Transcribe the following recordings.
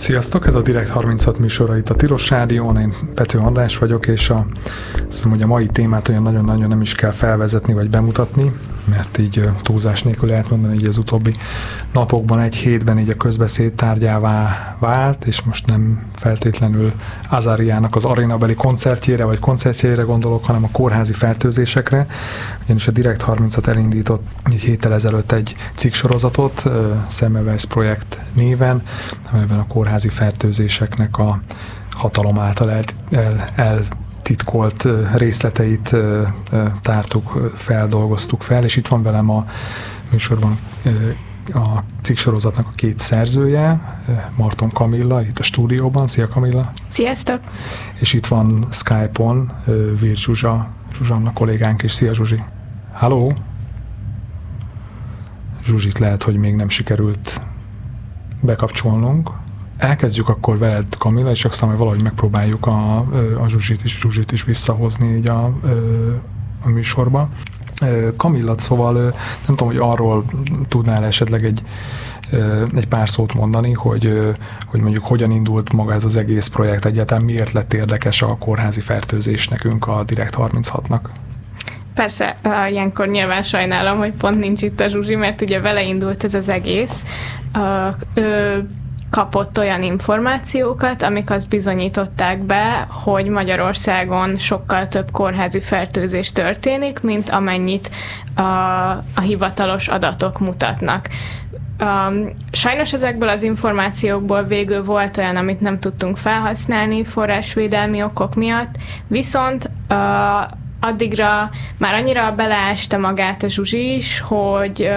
Sziasztok, ez a Direkt 36 műsora itt a Tilos Rádión, én Pető András vagyok, és a, azt hogy a mai témát olyan nagyon-nagyon nem is kell felvezetni vagy bemutatni, mert így túlzás nélkül lehet mondani, hogy az utóbbi napokban, egy hétben így a közbeszéd tárgyává vált, és most nem feltétlenül Azáriának az arénabeli koncertjére vagy koncertjére gondolok, hanem a kórházi fertőzésekre, ugyanis a Direkt 36 elindított egy héttel ezelőtt egy cikksorozatot, Semmelweis projekt néven, amelyben a kórházi fertőzéseknek a hatalom által el, el, el titkolt részleteit tártuk, feldolgoztuk fel, és itt van velem a műsorban a cikksorozatnak a két szerzője, Marton Kamilla, itt a stúdióban. Szia Kamilla! Sziasztok! És itt van Skype-on Vír Zsuzsa, Zsuzsanna kollégánk is. Szia Zsuzsi! Halló! Zsuzsit lehet, hogy még nem sikerült bekapcsolnunk. Elkezdjük akkor veled, Kamilla, és aztán majd valahogy megpróbáljuk a, a Zsuzsit is, Zsuzsit is visszahozni így a, a műsorba. Kamilla, szóval nem tudom, hogy arról tudnál esetleg egy, egy pár szót mondani, hogy, hogy mondjuk hogyan indult maga ez az egész projekt egyáltalán, miért lett érdekes a kórházi fertőzés nekünk a Direkt 36-nak? Persze, ilyenkor nyilván sajnálom, hogy pont nincs itt a Zsuzsi, mert ugye vele indult ez az egész. Ő kapott olyan információkat, amik azt bizonyították be, hogy Magyarországon sokkal több kórházi fertőzés történik, mint amennyit a, a hivatalos adatok mutatnak. Um, sajnos ezekből az információkból végül volt olyan, amit nem tudtunk felhasználni forrásvédelmi okok miatt, viszont uh, addigra már annyira beleásta magát a Zsuzsi is, hogy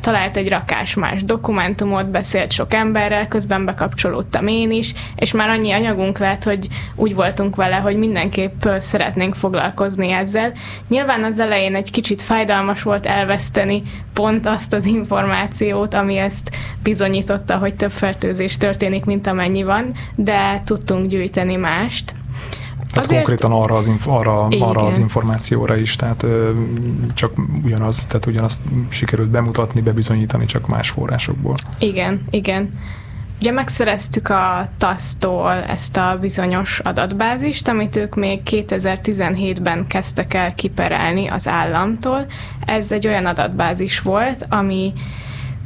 talált egy rakás más dokumentumot, beszélt sok emberrel, közben bekapcsolódtam én is, és már annyi anyagunk lett, hogy úgy voltunk vele, hogy mindenképp szeretnénk foglalkozni ezzel. Nyilván az elején egy kicsit fájdalmas volt elveszteni pont azt az információt, ami ezt bizonyította, hogy több fertőzés történik, mint amennyi van, de tudtunk gyűjteni mást. Tehát Azért... konkrétan arra az, inf- arra, arra az információra is, tehát ö, csak ugyanaz, tehát ugyanazt sikerült bemutatni, bebizonyítani, csak más forrásokból. Igen, igen. Ugye megszereztük a TASZ-tól ezt a bizonyos adatbázist, amit ők még 2017-ben kezdtek el kiperelni az államtól. Ez egy olyan adatbázis volt, ami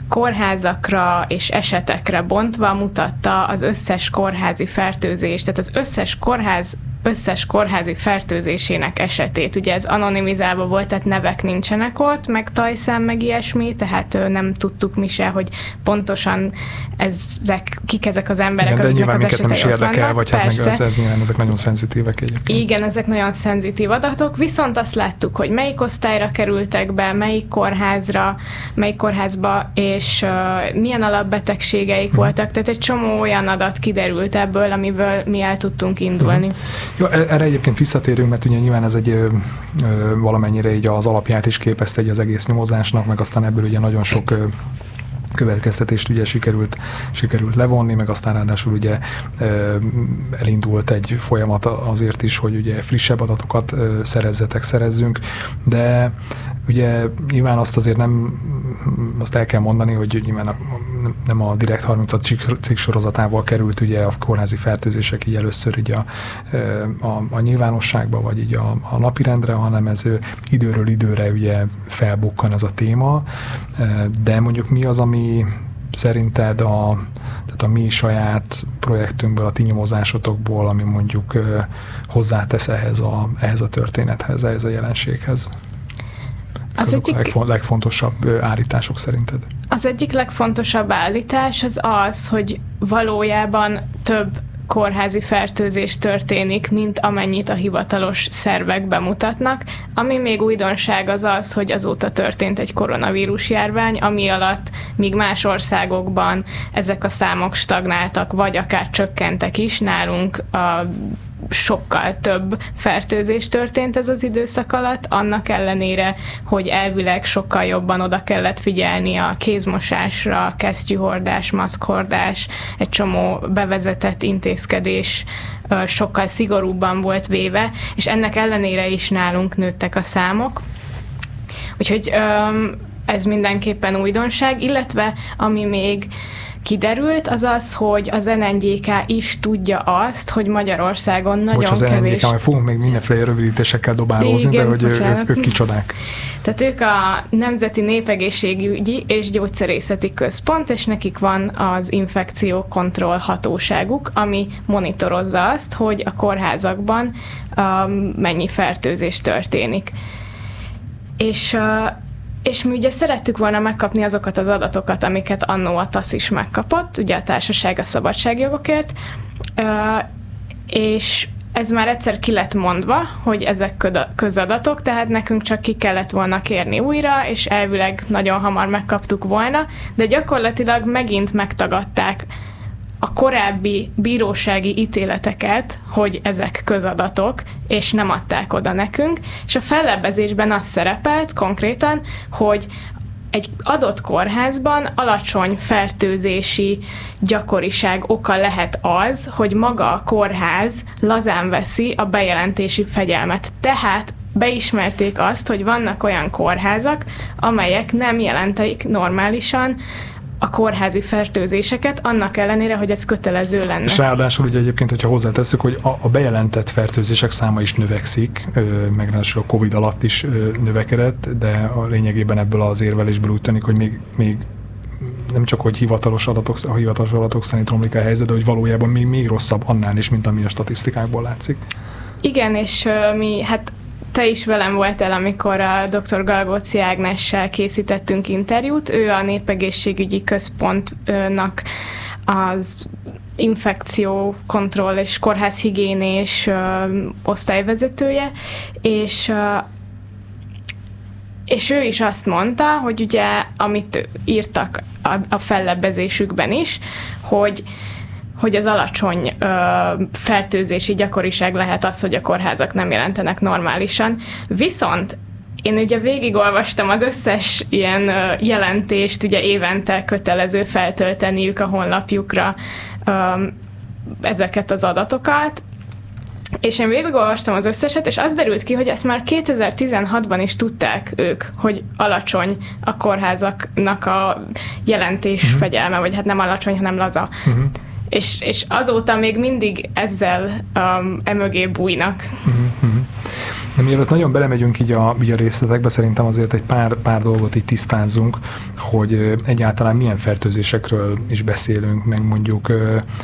kórházakra és esetekre bontva mutatta az összes kórházi fertőzést, tehát az összes kórház összes kórházi fertőzésének esetét. Ugye ez anonimizálva volt, tehát nevek nincsenek ott, meg tajszám, meg ilyesmi, tehát nem tudtuk mi se, hogy pontosan ezek, kik ezek az emberek, Igen, de nyilván minket nem is érdekel, vannak. vagy hát meg ez nyilván ezek nagyon szenzitívek egyébként. Igen, ezek nagyon szenzitív adatok, viszont azt láttuk, hogy melyik osztályra kerültek be, melyik kórházra, melyik kórházba, és uh, milyen alapbetegségeik hmm. voltak, tehát egy csomó olyan adat kiderült ebből, amiből mi el tudtunk indulni. Hmm. Jó, e- erre egyébként visszatérünk, mert ugye nyilván ez egy ö, ö, valamennyire így az alapját is képezte egy az egész nyomozásnak, meg aztán ebből ugye nagyon sok ö, következtetést ugye sikerült, sikerült levonni, meg aztán ráadásul ugye elindult egy folyamat azért is, hogy ugye frissebb adatokat szerezzetek, szerezzünk, de Ugye nyilván azt azért nem, azt el kell mondani, hogy nyilván a, nem a Direkt 30 cikk sorozatával került ugye a kórházi fertőzések így először így a, a, a nyilvánosságba, vagy így a, a napirendre, hanem ez időről időre ugye felbukkan ez a téma, de mondjuk mi az, ami szerinted a, tehát a mi saját projektünkből, a ti nyomozásotokból, ami mondjuk hozzátesz ehhez a, ehhez a történethez, ehhez a jelenséghez? Az azok egyik, a legfontosabb állítások szerinted? Az egyik legfontosabb állítás az az, hogy valójában több kórházi fertőzés történik, mint amennyit a hivatalos szervek bemutatnak. Ami még újdonság az az, hogy azóta történt egy koronavírus járvány, ami alatt míg más országokban ezek a számok stagnáltak, vagy akár csökkentek is, nálunk a sokkal több fertőzés történt ez az időszak alatt, annak ellenére, hogy elvileg sokkal jobban oda kellett figyelni a kézmosásra, kesztyűhordás, maszkhordás, egy csomó bevezetett intézkedés sokkal szigorúbban volt véve, és ennek ellenére is nálunk nőttek a számok. Úgyhogy ez mindenképpen újdonság, illetve ami még kiderült, az az, hogy az NNGK is tudja azt, hogy Magyarországon nagyon Bocs, az kevés... NNGK, fogunk még mindenféle rövidítésekkel dobálózni, Igen, de hogy ők, ők kicsodák. Tehát ők a Nemzeti Népegészségügyi és Gyógyszerészeti Központ, és nekik van az infekció kontroll hatóságuk, ami monitorozza azt, hogy a kórházakban um, mennyi fertőzés történik. És uh, és mi ugye szerettük volna megkapni azokat az adatokat, amiket annó a TASZ is megkapott, ugye a Társaság a Szabadságjogokért, és ez már egyszer ki lett mondva, hogy ezek közadatok, tehát nekünk csak ki kellett volna kérni újra, és elvileg nagyon hamar megkaptuk volna, de gyakorlatilag megint megtagadták a korábbi bírósági ítéleteket, hogy ezek közadatok, és nem adták oda nekünk, és a fellebbezésben az szerepelt konkrétan, hogy egy adott kórházban alacsony fertőzési gyakoriság oka lehet az, hogy maga a kórház lazán veszi a bejelentési fegyelmet. Tehát beismerték azt, hogy vannak olyan kórházak, amelyek nem jelenteik normálisan a kórházi fertőzéseket, annak ellenére, hogy ez kötelező lenne. És ráadásul ugye egyébként, hogyha hozzátesszük, hogy a, a bejelentett fertőzések száma is növekszik, meg ráadásul a Covid alatt is növekedett, de a lényegében ebből az érvelésből úgy tűnik, hogy még, még nem csak, hogy hivatalos adatok, a hivatalos adatok szerint romlik a helyzet, de hogy valójában még, még rosszabb annál is, mint ami a statisztikákból látszik. Igen, és mi hát te is velem voltál, amikor a dr. Galgóci Ágnessel készítettünk interjút. Ő a Népegészségügyi Központnak az infekció kontroll és kórházhigiénés osztályvezetője, és és ő is azt mondta, hogy ugye, amit írtak a, a fellebbezésükben is, hogy hogy az alacsony ö, fertőzési gyakoriság lehet az, hogy a kórházak nem jelentenek normálisan. Viszont én ugye végigolvastam az összes ilyen jelentést, ugye évente kötelező feltölteniük a honlapjukra ezeket az adatokat, és én végigolvastam az összeset, és az derült ki, hogy ezt már 2016-ban is tudták ők, hogy alacsony a kórházaknak a jelentés uh-huh. fegyelme, vagy hát nem alacsony, hanem laza. Uh-huh és, és azóta még mindig ezzel um, emögé bújnak. Uh-huh. De mielőtt nagyon belemegyünk így a, így a részletekbe, szerintem azért egy pár, pár dolgot így tisztázunk, hogy egyáltalán milyen fertőzésekről is beszélünk, meg mondjuk,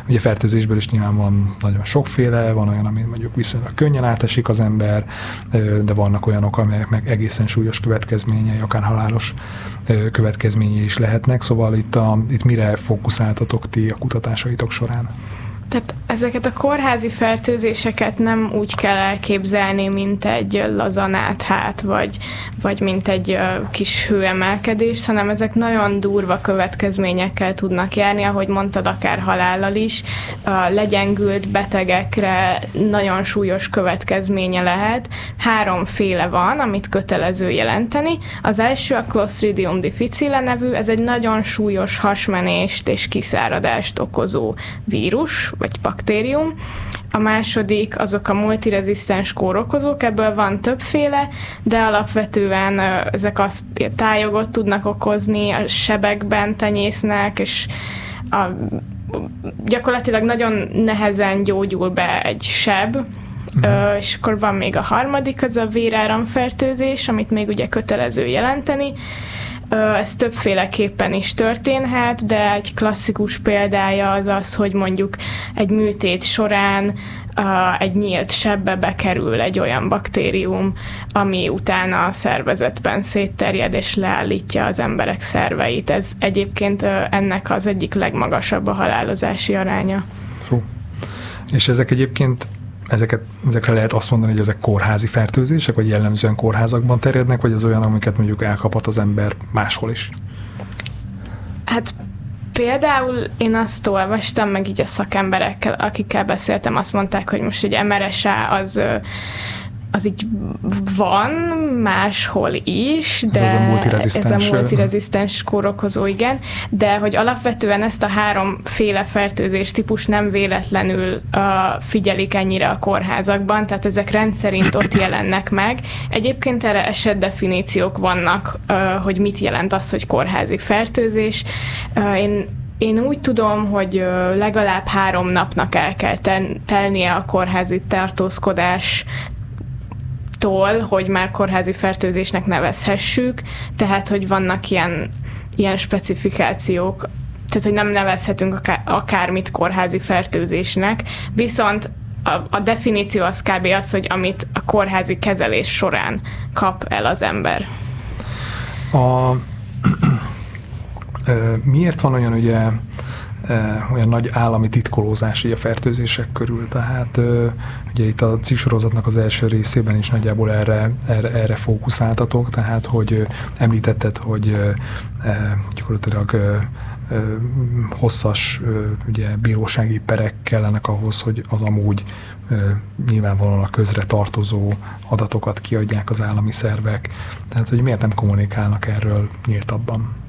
ugye fertőzésből is nyilván van nagyon sokféle, van olyan, ami mondjuk viszonylag könnyen átesik az ember, de vannak olyanok, amelyek meg egészen súlyos következményei, akár halálos következményei is lehetnek, szóval itt, a, itt mire fókuszáltatok ti a kutatásaitok során? Tehát ezeket a kórházi fertőzéseket nem úgy kell elképzelni, mint egy hát, vagy, vagy mint egy kis hőemelkedést, hanem ezek nagyon durva következményekkel tudnak járni, ahogy mondtad, akár halállal is. Uh, legyengült betegekre nagyon súlyos következménye lehet. Háromféle van, amit kötelező jelenteni. Az első a Clostridium difficile nevű, ez egy nagyon súlyos hasmenést és kiszáradást okozó vírus, vagy baktérium. A második azok a multirezisztens kórokozók, ebből van többféle, de alapvetően ezek azt tájogot tudnak okozni, a sebekben tenyésznek, és a, gyakorlatilag nagyon nehezen gyógyul be egy seb, Uh-huh. és akkor van még a harmadik, az a véráramfertőzés, amit még ugye kötelező jelenteni, ez többféleképpen is történhet, de egy klasszikus példája az az, hogy mondjuk egy műtét során egy nyílt sebbe bekerül egy olyan baktérium, ami utána a szervezetben szétterjed és leállítja az emberek szerveit. Ez egyébként ennek az egyik legmagasabb a halálozási aránya. Hú. És ezek egyébként ezeket, ezekre lehet azt mondani, hogy ezek kórházi fertőzések, vagy jellemzően kórházakban terjednek, vagy az olyan, amiket mondjuk elkaphat az ember máshol is? Hát például én azt olvastam, meg így a szakemberekkel, akikkel beszéltem, azt mondták, hogy most egy MRSA az az így van máshol is, de ez, az a multirezisztens, ez a multirezisztens kórokozó, igen, de hogy alapvetően ezt a háromféle fertőzés típus nem véletlenül uh, figyelik ennyire a kórházakban, tehát ezek rendszerint ott jelennek meg. Egyébként erre esetdefiníciók vannak, uh, hogy mit jelent az, hogy kórházi fertőzés. Uh, én én úgy tudom, hogy legalább három napnak el kell ten, telnie a kórházi tartózkodás tól, hogy már kórházi fertőzésnek nevezhessük, tehát hogy vannak ilyen, ilyen specifikációk, tehát hogy nem nevezhetünk akár, akármit kórházi fertőzésnek, viszont a, a definíció az kb. az, hogy amit a kórházi kezelés során kap el az ember. A, miért van olyan ugye olyan nagy állami titkolózás a fertőzések körül, tehát ugye itt a cisorozatnak az első részében is nagyjából erre, erre, erre fókuszáltatok, tehát hogy említetted, hogy gyakorlatilag hosszas ugye, bírósági perek kellenek ahhoz, hogy az amúgy nyilvánvalóan a közre tartozó adatokat kiadják az állami szervek. Tehát, hogy miért nem kommunikálnak erről nyíltabban?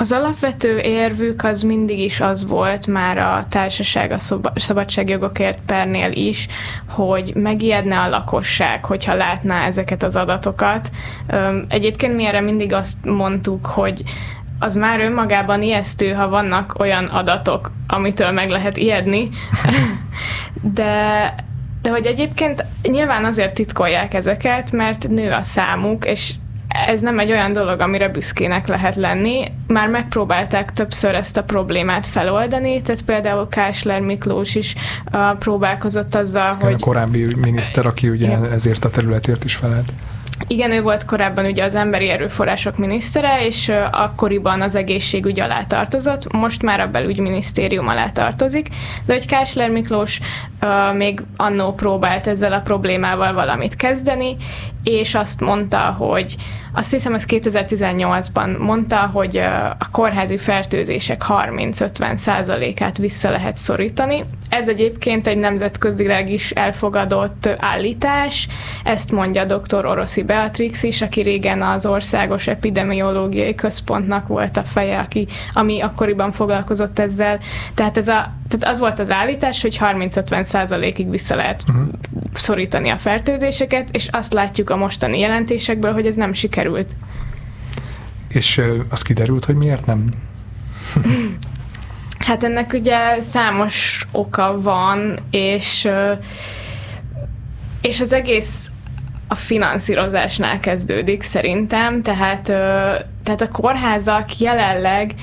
Az alapvető érvük az mindig is az volt már a társaság a szabadságjogokért pernél is, hogy megijedne a lakosság, hogyha látná ezeket az adatokat. Egyébként mi erre mindig azt mondtuk, hogy az már önmagában ijesztő, ha vannak olyan adatok, amitől meg lehet ijedni, de de hogy egyébként nyilván azért titkolják ezeket, mert nő a számuk, és ez nem egy olyan dolog, amire büszkének lehet lenni. Már megpróbálták többször ezt a problémát feloldani, tehát például Kásler Miklós is uh, próbálkozott azzal, Igen, hogy... A korábbi miniszter, aki ugye Igen. ezért a területért is felelt. Igen, ő volt korábban ugye az emberi erőforrások minisztere, és akkoriban az egészségügy alá tartozott, most már a belügyminisztérium alá tartozik, de hogy Kásler Miklós uh, még annó próbált ezzel a problémával valamit kezdeni, és azt mondta, hogy azt hiszem, ez 2018-ban mondta, hogy a kórházi fertőzések 30-50 százalékát vissza lehet szorítani. Ez egyébként egy nemzetközileg is elfogadott állítás, ezt mondja dr. Oroszi Beatrix is, aki régen az Országos Epidemiológiai Központnak volt a feje, aki, ami akkoriban foglalkozott ezzel. Tehát, ez a, tehát az volt az állítás, hogy 30-50 százalékig vissza lehet uh-huh. szorítani a fertőzéseket, és azt látjuk a mostani jelentésekből, hogy ez nem sikerült. És az kiderült, hogy miért nem? hát ennek ugye számos oka van, és és az egész a finanszírozásnál kezdődik szerintem, tehát, tehát a kórházak jelenleg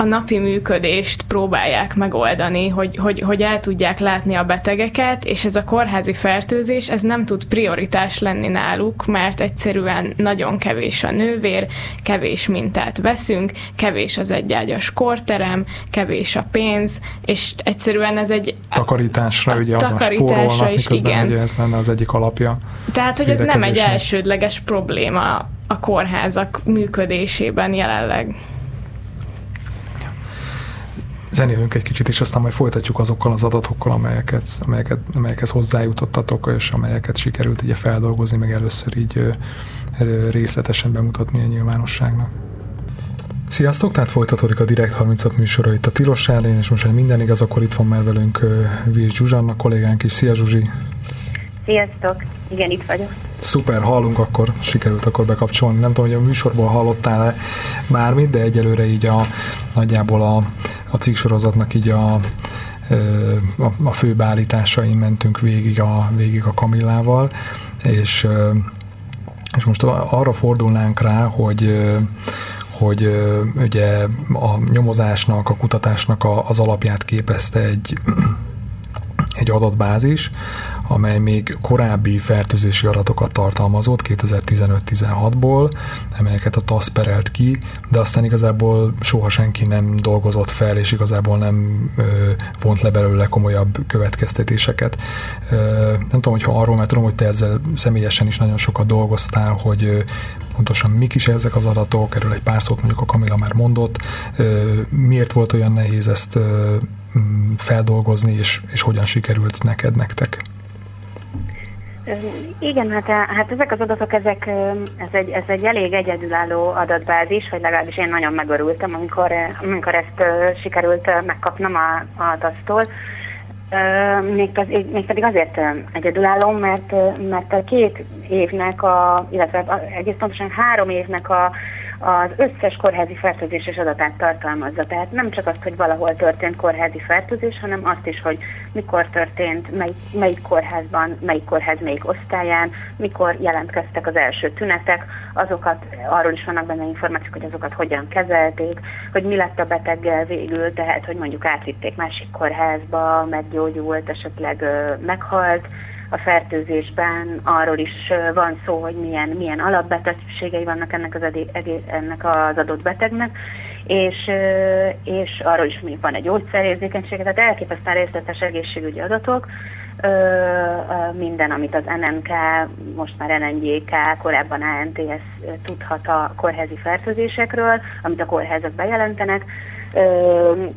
a napi működést próbálják megoldani, hogy, hogy, hogy el tudják látni a betegeket, és ez a kórházi fertőzés, ez nem tud prioritás lenni náluk, mert egyszerűen nagyon kevés a nővér, kevés mintát veszünk, kevés az egyágyas korterem, kevés a pénz, és egyszerűen ez egy... Takarításra, ugye azon spórolnak, is, miközben igen. Ugye ez lenne az egyik alapja. Tehát, hogy ez nem egy elsődleges probléma a kórházak működésében jelenleg zenélünk egy kicsit, és aztán majd folytatjuk azokkal az adatokkal, amelyeket, amelyeket, amelyekhez hozzájutottatok, és amelyeket sikerült ugye feldolgozni, meg először így részletesen bemutatni a nyilvánosságnak. Sziasztok! Tehát folytatódik a Direkt 35 műsora itt a Tilos Ellén, és most, hogy minden igaz, akkor itt van már velünk Víz Zsuzsanna kollégánk is. Szia Zsuzsi! Sziasztok! Igen, itt vagyok. Szuper, hallunk akkor, sikerült akkor bekapcsolni. Nem tudom, hogy a műsorból hallottál-e bármit, de egyelőre így a nagyjából a, a cikksorozatnak így a, a, a fő beállításain mentünk végig a, végig a Kamillával, és, és most arra fordulnánk rá, hogy hogy ugye a nyomozásnak, a kutatásnak az alapját képezte egy egy adatbázis, amely még korábbi fertőzési adatokat tartalmazott 2015-16-ból, amelyeket a TASZ perelt ki, de aztán igazából soha senki nem dolgozott fel, és igazából nem ö, vont le belőle komolyabb következtetéseket. Ö, nem tudom, hogyha arról, mert tudom, hogy te ezzel személyesen is nagyon sokat dolgoztál, hogy ö, pontosan mik is ezek az adatok, erről egy pár szót mondjuk a Kamila már mondott, ö, miért volt olyan nehéz ezt ö, feldolgozni, és, és hogyan sikerült neked, nektek? Igen, hát, hát ezek az adatok, ezek, ez, egy, ez egy elég egyedülálló adatbázis, vagy legalábbis én nagyon megörültem, amikor, amikor ezt sikerült megkapnom a, a DASZ-tól. Még, még pedig azért egyedülálló, mert, mert két évnek, a, illetve egész pontosan három évnek a, az összes kórházi fertőzéses adatát tartalmazza. Tehát nem csak azt, hogy valahol történt kórházi fertőzés, hanem azt is, hogy mikor történt, mely, melyik kórházban, melyik kórház melyik osztályán, mikor jelentkeztek az első tünetek, azokat, arról is vannak benne információk, hogy azokat hogyan kezelték, hogy mi lett a beteggel végül, tehát hogy mondjuk átvitték másik kórházba, meggyógyult, esetleg meghalt, a fertőzésben arról is van szó, hogy milyen, milyen alapbetegségei vannak ennek az, edé, ennek az adott betegnek, és, és arról is mondjuk van egy gyógyszerérzékenysége, tehát elképesztően részletes egészségügyi adatok, minden, amit az NMK, most már NNGK, korábban ANTS tudhat a kórházi fertőzésekről, amit a kórházak bejelentenek,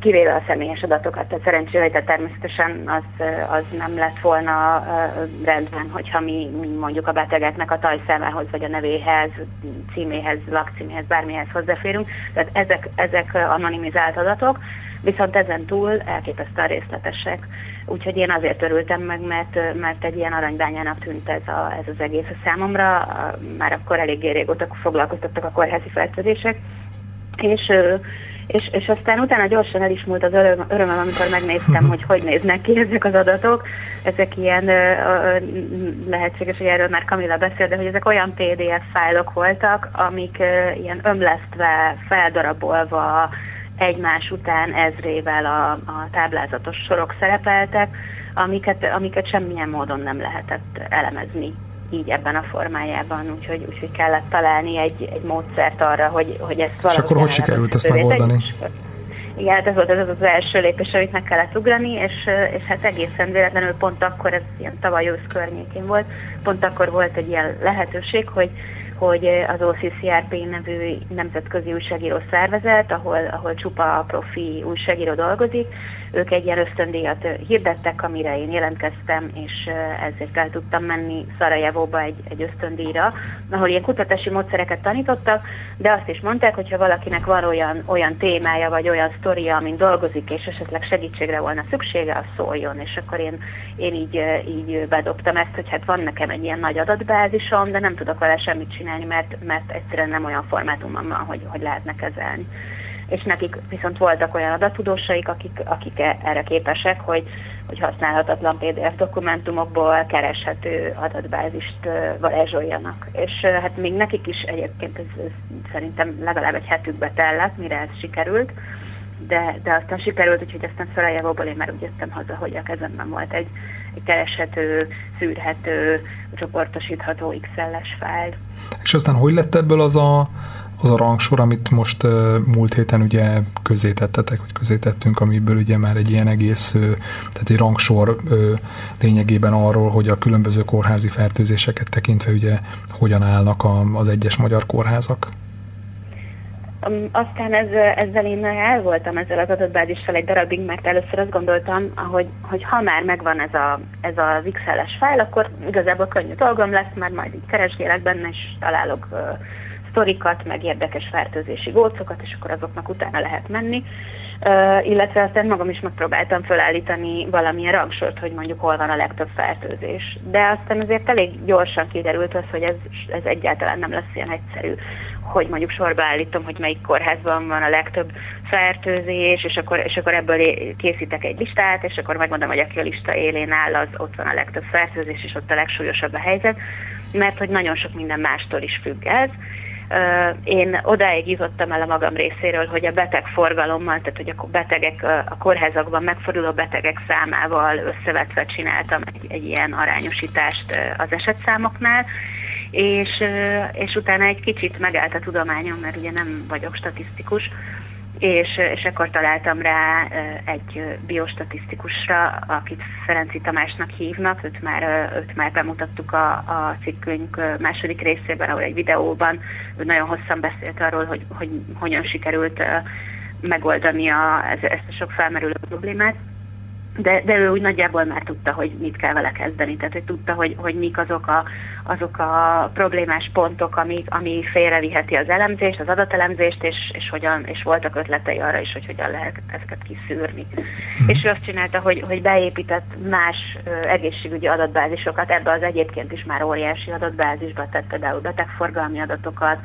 kivéve a személyes adatokat. Tehát szerencsére, tehát természetesen az, az nem lett volna rendben, hogyha mi, mi mondjuk a betegeknek a tajszámához, vagy a nevéhez, címéhez, lakcíméhez, bármihez hozzáférünk. Tehát ezek, ezek anonimizált adatok, viszont ezen túl elképesztően részletesek. Úgyhogy én azért örültem meg, mert, mert egy ilyen aranybányának tűnt ez, a, ez az egész a számomra. Már akkor eléggé régóta foglalkoztattak a kórházi fertőzések, és és, és aztán utána gyorsan el is múlt az öröm, örömem, amikor megnéztem, hogy hogy néznek ki ezek az adatok. Ezek ilyen, ö, lehetséges, hogy erről már Kamila beszél, de hogy ezek olyan PDF fájlok voltak, amik ö, ilyen ömlesztve, feldarabolva, egymás után ezrével a, a táblázatos sorok szerepeltek, amiket, amiket semmilyen módon nem lehetett elemezni így ebben a formájában, úgyhogy, úgyhogy kellett találni egy, egy módszert arra, hogy, hogy ezt valahogy... És akkor hogy sikerült ezt megoldani? Igen, hát ez volt az, az első lépés, amit meg kellett ugrani, és, és hát egészen véletlenül pont akkor, ez ilyen tavaly ősz környékén volt, pont akkor volt egy ilyen lehetőség, hogy hogy az OCCRP nevű nemzetközi újságíró szervezet, ahol, ahol csupa profi újságíró dolgozik, ők egy ilyen ösztöndíjat hirdettek, amire én jelentkeztem, és ezért el tudtam menni Szarajevóba egy, egy ösztöndíjra, ahol ilyen kutatási módszereket tanítottak, de azt is mondták, hogy ha valakinek van olyan, olyan témája, vagy olyan sztoria, amin dolgozik, és esetleg segítségre volna szüksége, az szóljon, és akkor én, én így, így bedobtam ezt, hogy hát van nekem egy ilyen nagy adatbázisom, de nem tudok vele semmit csinálni, mert, mert egyszerűen nem olyan formátumban van, hogy, hogy lehetne kezelni és nekik viszont voltak olyan adatudósaik, akik, akik e- erre képesek, hogy, hogy használhatatlan PDF dokumentumokból kereshető adatbázist varázsoljanak. És hát még nekik is egyébként ez, ez szerintem legalább egy hetükbe tellett, mire ez sikerült, de, de aztán sikerült, úgyhogy aztán Szarajevóból én már úgy jöttem haza, hogy a kezemben volt egy, egy kereshető, szűrhető, csoportosítható XL-es fájl. És aztán hogy lett ebből az a az a rangsor, amit most múlt héten ugye közzétettetek, vagy közzétettünk, amiből ugye már egy ilyen egész, tehát egy rangsor lényegében arról, hogy a különböző kórházi fertőzéseket tekintve ugye hogyan állnak a, az egyes magyar kórházak? Aztán ez, ezzel én el voltam ezzel az adatbázissal egy darabig, mert először azt gondoltam, hogy, hogy ha már megvan ez, a, ez az XL-es fájl, akkor igazából könnyű dolgom lesz, mert majd így keresgélek benne, és találok uh, sztorikat, meg érdekes fertőzési gócokat, és akkor azoknak utána lehet menni. Uh, illetve aztán magam is megpróbáltam felállítani valamilyen rangsort, hogy mondjuk hol van a legtöbb fertőzés. De aztán azért elég gyorsan kiderült az, hogy ez, ez egyáltalán nem lesz ilyen egyszerű, hogy mondjuk sorba állítom, hogy melyik kórházban van a legtöbb fertőzés, és akkor, és akkor ebből készítek egy listát, és akkor megmondom, hogy aki a lista élén áll, az ott van a legtöbb fertőzés, és ott a legsúlyosabb a helyzet, mert hogy nagyon sok minden mástól is függ ez, én odáig jutottam el a magam részéről, hogy a betegforgalommal, tehát hogy a betegek, a kórházakban megforduló betegek számával összevetve csináltam egy, egy ilyen arányosítást az esetszámoknál, és, és utána egy kicsit megállt a tudományom, mert ugye nem vagyok statisztikus, és, és akkor találtam rá egy biostatisztikusra, akit Ferenci Tamásnak hívnak, őt már, őt már bemutattuk a, a cikkünk második részében, ahol egy videóban. Ő nagyon hosszan beszélt arról, hogy, hogy hogyan sikerült megoldani a, ezt a sok felmerülő problémát de, de ő úgy nagyjából már tudta, hogy mit kell vele kezdeni, tehát hogy tudta, hogy, hogy mik azok a, azok a problémás pontok, ami, ami félreviheti az elemzést, az adatelemzést, és, és, hogyan, és voltak ötletei arra is, hogy hogyan lehet ezeket kiszűrni. Hmm. És ő azt csinálta, hogy, hogy beépített más egészségügyi adatbázisokat, ebbe az egyébként is már óriási adatbázisba tett például betegforgalmi adatokat,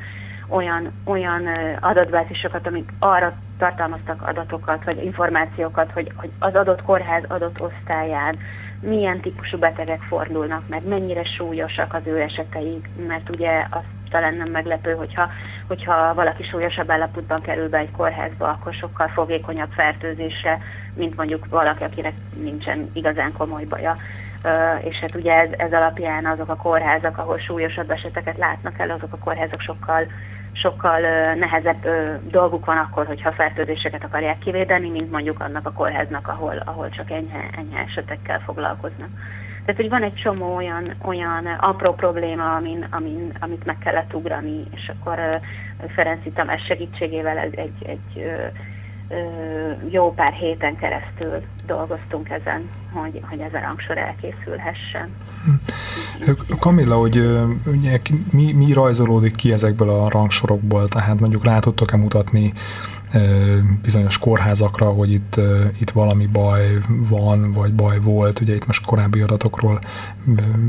olyan, olyan adatbázisokat, amik arra tartalmaztak adatokat, vagy információkat, hogy, hogy az adott kórház adott osztályán milyen típusú betegek fordulnak meg, mennyire súlyosak az ő eseteik, mert ugye az talán nem meglepő, hogyha, hogyha valaki súlyosabb állapotban kerül be egy kórházba, akkor sokkal fogékonyabb fertőzésre, mint mondjuk valaki, akinek nincsen igazán komoly baja. És hát ugye ez, ez alapján azok a kórházak, ahol súlyosabb eseteket látnak el, azok a kórházak sokkal sokkal nehezebb dolguk van akkor, hogyha fertőzéseket akarják kivédeni, mint mondjuk annak a kórháznak, ahol, ahol csak enyhe, enyhe esetekkel foglalkoznak. Tehát, hogy van egy csomó olyan, olyan apró probléma, amin, amin, amit meg kellett ugrani, és akkor Ferenci Tamás segítségével egy, egy, egy jó pár héten keresztül dolgoztunk ezen, hogy, hogy ez a rangsor elkészülhessen. Kamilla, hogy ugye, mi, mi rajzolódik ki ezekből a rangsorokból? Tehát mondjuk rá tudtok-e mutatni bizonyos kórházakra, hogy itt, itt valami baj van, vagy baj volt. Ugye itt most korábbi adatokról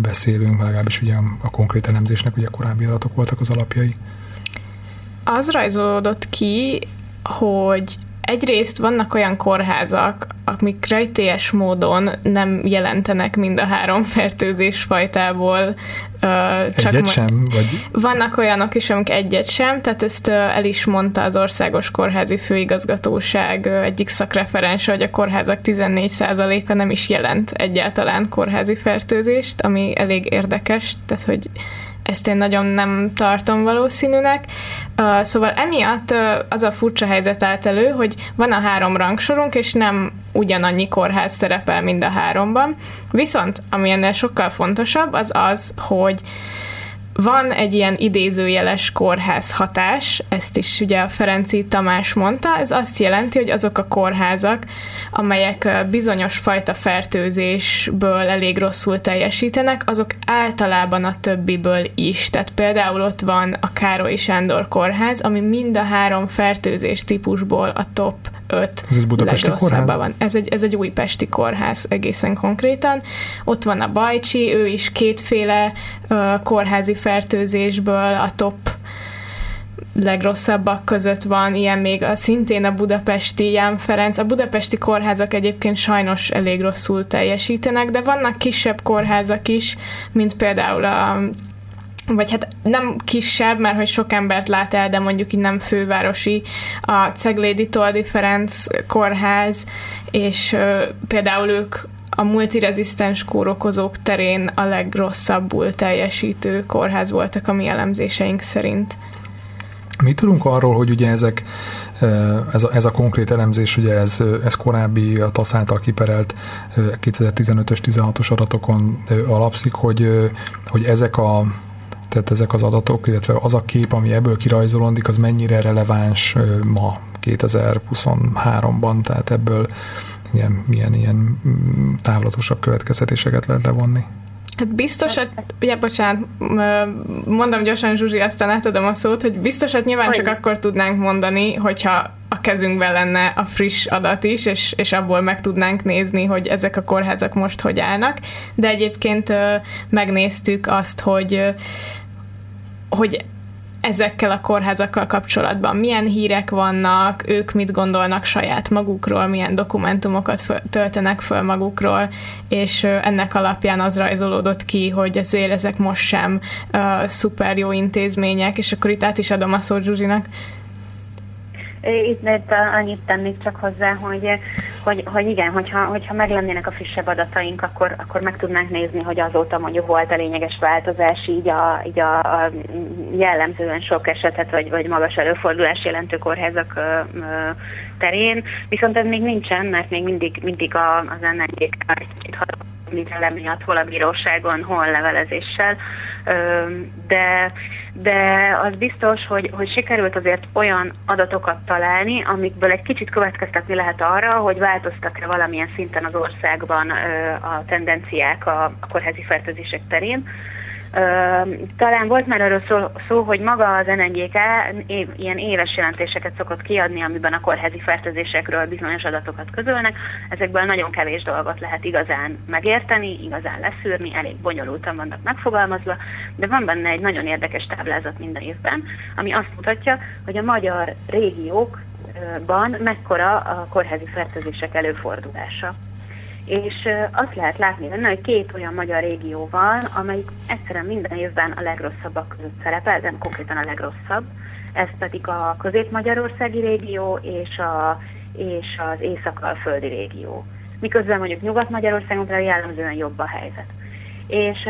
beszélünk, legalábbis ugye a konkrét elemzésnek ugye korábbi adatok voltak az alapjai. Az rajzolódott ki, hogy egyrészt vannak olyan kórházak, amik rejtélyes módon nem jelentenek mind a három fertőzés fajtából. Csak egyet sem? Vagy... Vannak olyanok is, amik egyet sem, tehát ezt el is mondta az Országos Kórházi Főigazgatóság egyik szakreferense, hogy a kórházak 14%-a nem is jelent egyáltalán kórházi fertőzést, ami elég érdekes, tehát hogy ezt én nagyon nem tartom valószínűnek. Szóval emiatt az a furcsa helyzet állt elő, hogy van a három rangsorunk, és nem ugyanannyi kórház szerepel mind a háromban. Viszont, ami ennél sokkal fontosabb, az az, hogy van egy ilyen idézőjeles kórház hatás, ezt is ugye a Ferenci Tamás mondta, ez azt jelenti, hogy azok a kórházak, amelyek bizonyos fajta fertőzésből elég rosszul teljesítenek, azok általában a többiből is. Tehát például ott van a Károly Sándor kórház, ami mind a három fertőzés típusból a top 5 Ez egy budapesti kórház? Van. Ez egy, ez egy újpesti kórház egészen konkrétan. Ott van a Bajcsi, ő is kétféle uh, kórházi fertőzésből a top legrosszabbak között van, ilyen még a, szintén a budapesti Ján Ferenc. A budapesti kórházak egyébként sajnos elég rosszul teljesítenek, de vannak kisebb kórházak is, mint például a vagy hát nem kisebb, mert hogy sok embert lát el, de mondjuk így nem fővárosi, a Ceglédi Toldi Ferenc kórház, és ö, például ők a multirezisztens kórokozók terén a legrosszabbul teljesítő kórház voltak a mi elemzéseink szerint. Mi tudunk arról, hogy ugye ezek, ez a, ez a konkrét elemzés, ugye ez, ez korábbi a TASZ által kiperelt 2015-ös, 16-os adatokon alapszik, hogy, hogy ezek a tehát ezek az adatok, illetve az a kép, ami ebből kirajzolódik, az mennyire releváns ma 2023-ban, tehát ebből igen, milyen ilyen mm, távlatosabb következtetéseket lehet levonni. Hát biztos, hogy, ugye bocsánat, mondom gyorsan Zsuzsi, aztán átadom a szót, hogy biztos, hogy nyilván csak akkor tudnánk mondani, hogyha a kezünkben lenne a friss adat is, és, és abból meg tudnánk nézni, hogy ezek a kórházak most hogy állnak, de egyébként megnéztük azt, hogy hogy ezekkel a kórházakkal kapcsolatban milyen hírek vannak, ők mit gondolnak saját magukról, milyen dokumentumokat föl, töltenek föl magukról, és ennek alapján az rajzolódott ki, hogy azért ezek most sem uh, szuper jó intézmények, és akkor itt át is adom a szót Zsuzsinak. Itt, itt annyit tennék csak hozzá, hogy, hogy, hogy igen, hogyha, hogyha meg lennének a frissebb adataink, akkor, akkor meg tudnánk nézni, hogy azóta mondjuk volt a lényeges változás így a, így a, a jellemzően sok esetet, vagy, vagy magas előfordulás jelentő kórházak ö, ö, terén, viszont ez még nincsen, mert még mindig, mindig a, az NNG mindenre miatt, hol a bíróságon, hol levelezéssel, de, de az biztos, hogy, hogy sikerült azért olyan adatokat találni, amikből egy kicsit következtetni lehet arra, hogy változtak-e valamilyen szinten az országban a tendenciák a kórházi fertőzések terén. Talán volt már arról szó, szó hogy maga az NNGK év, ilyen éves jelentéseket szokott kiadni, amiben a kórházi fertőzésekről bizonyos adatokat közölnek. Ezekből nagyon kevés dolgot lehet igazán megérteni, igazán leszűrni, elég bonyolultan vannak megfogalmazva, de van benne egy nagyon érdekes táblázat minden évben, ami azt mutatja, hogy a magyar régiókban mekkora a kórházi fertőzések előfordulása és azt lehet látni benne, hogy két olyan magyar régió van, amelyik egyszerűen minden évben a legrosszabbak között szerepel, nem konkrétan a legrosszabb, ez pedig a közép-magyarországi régió és, a, és az észak-alföldi régió. Miközben mondjuk Nyugat-Magyarországon pedig jellemzően jobb a helyzet. És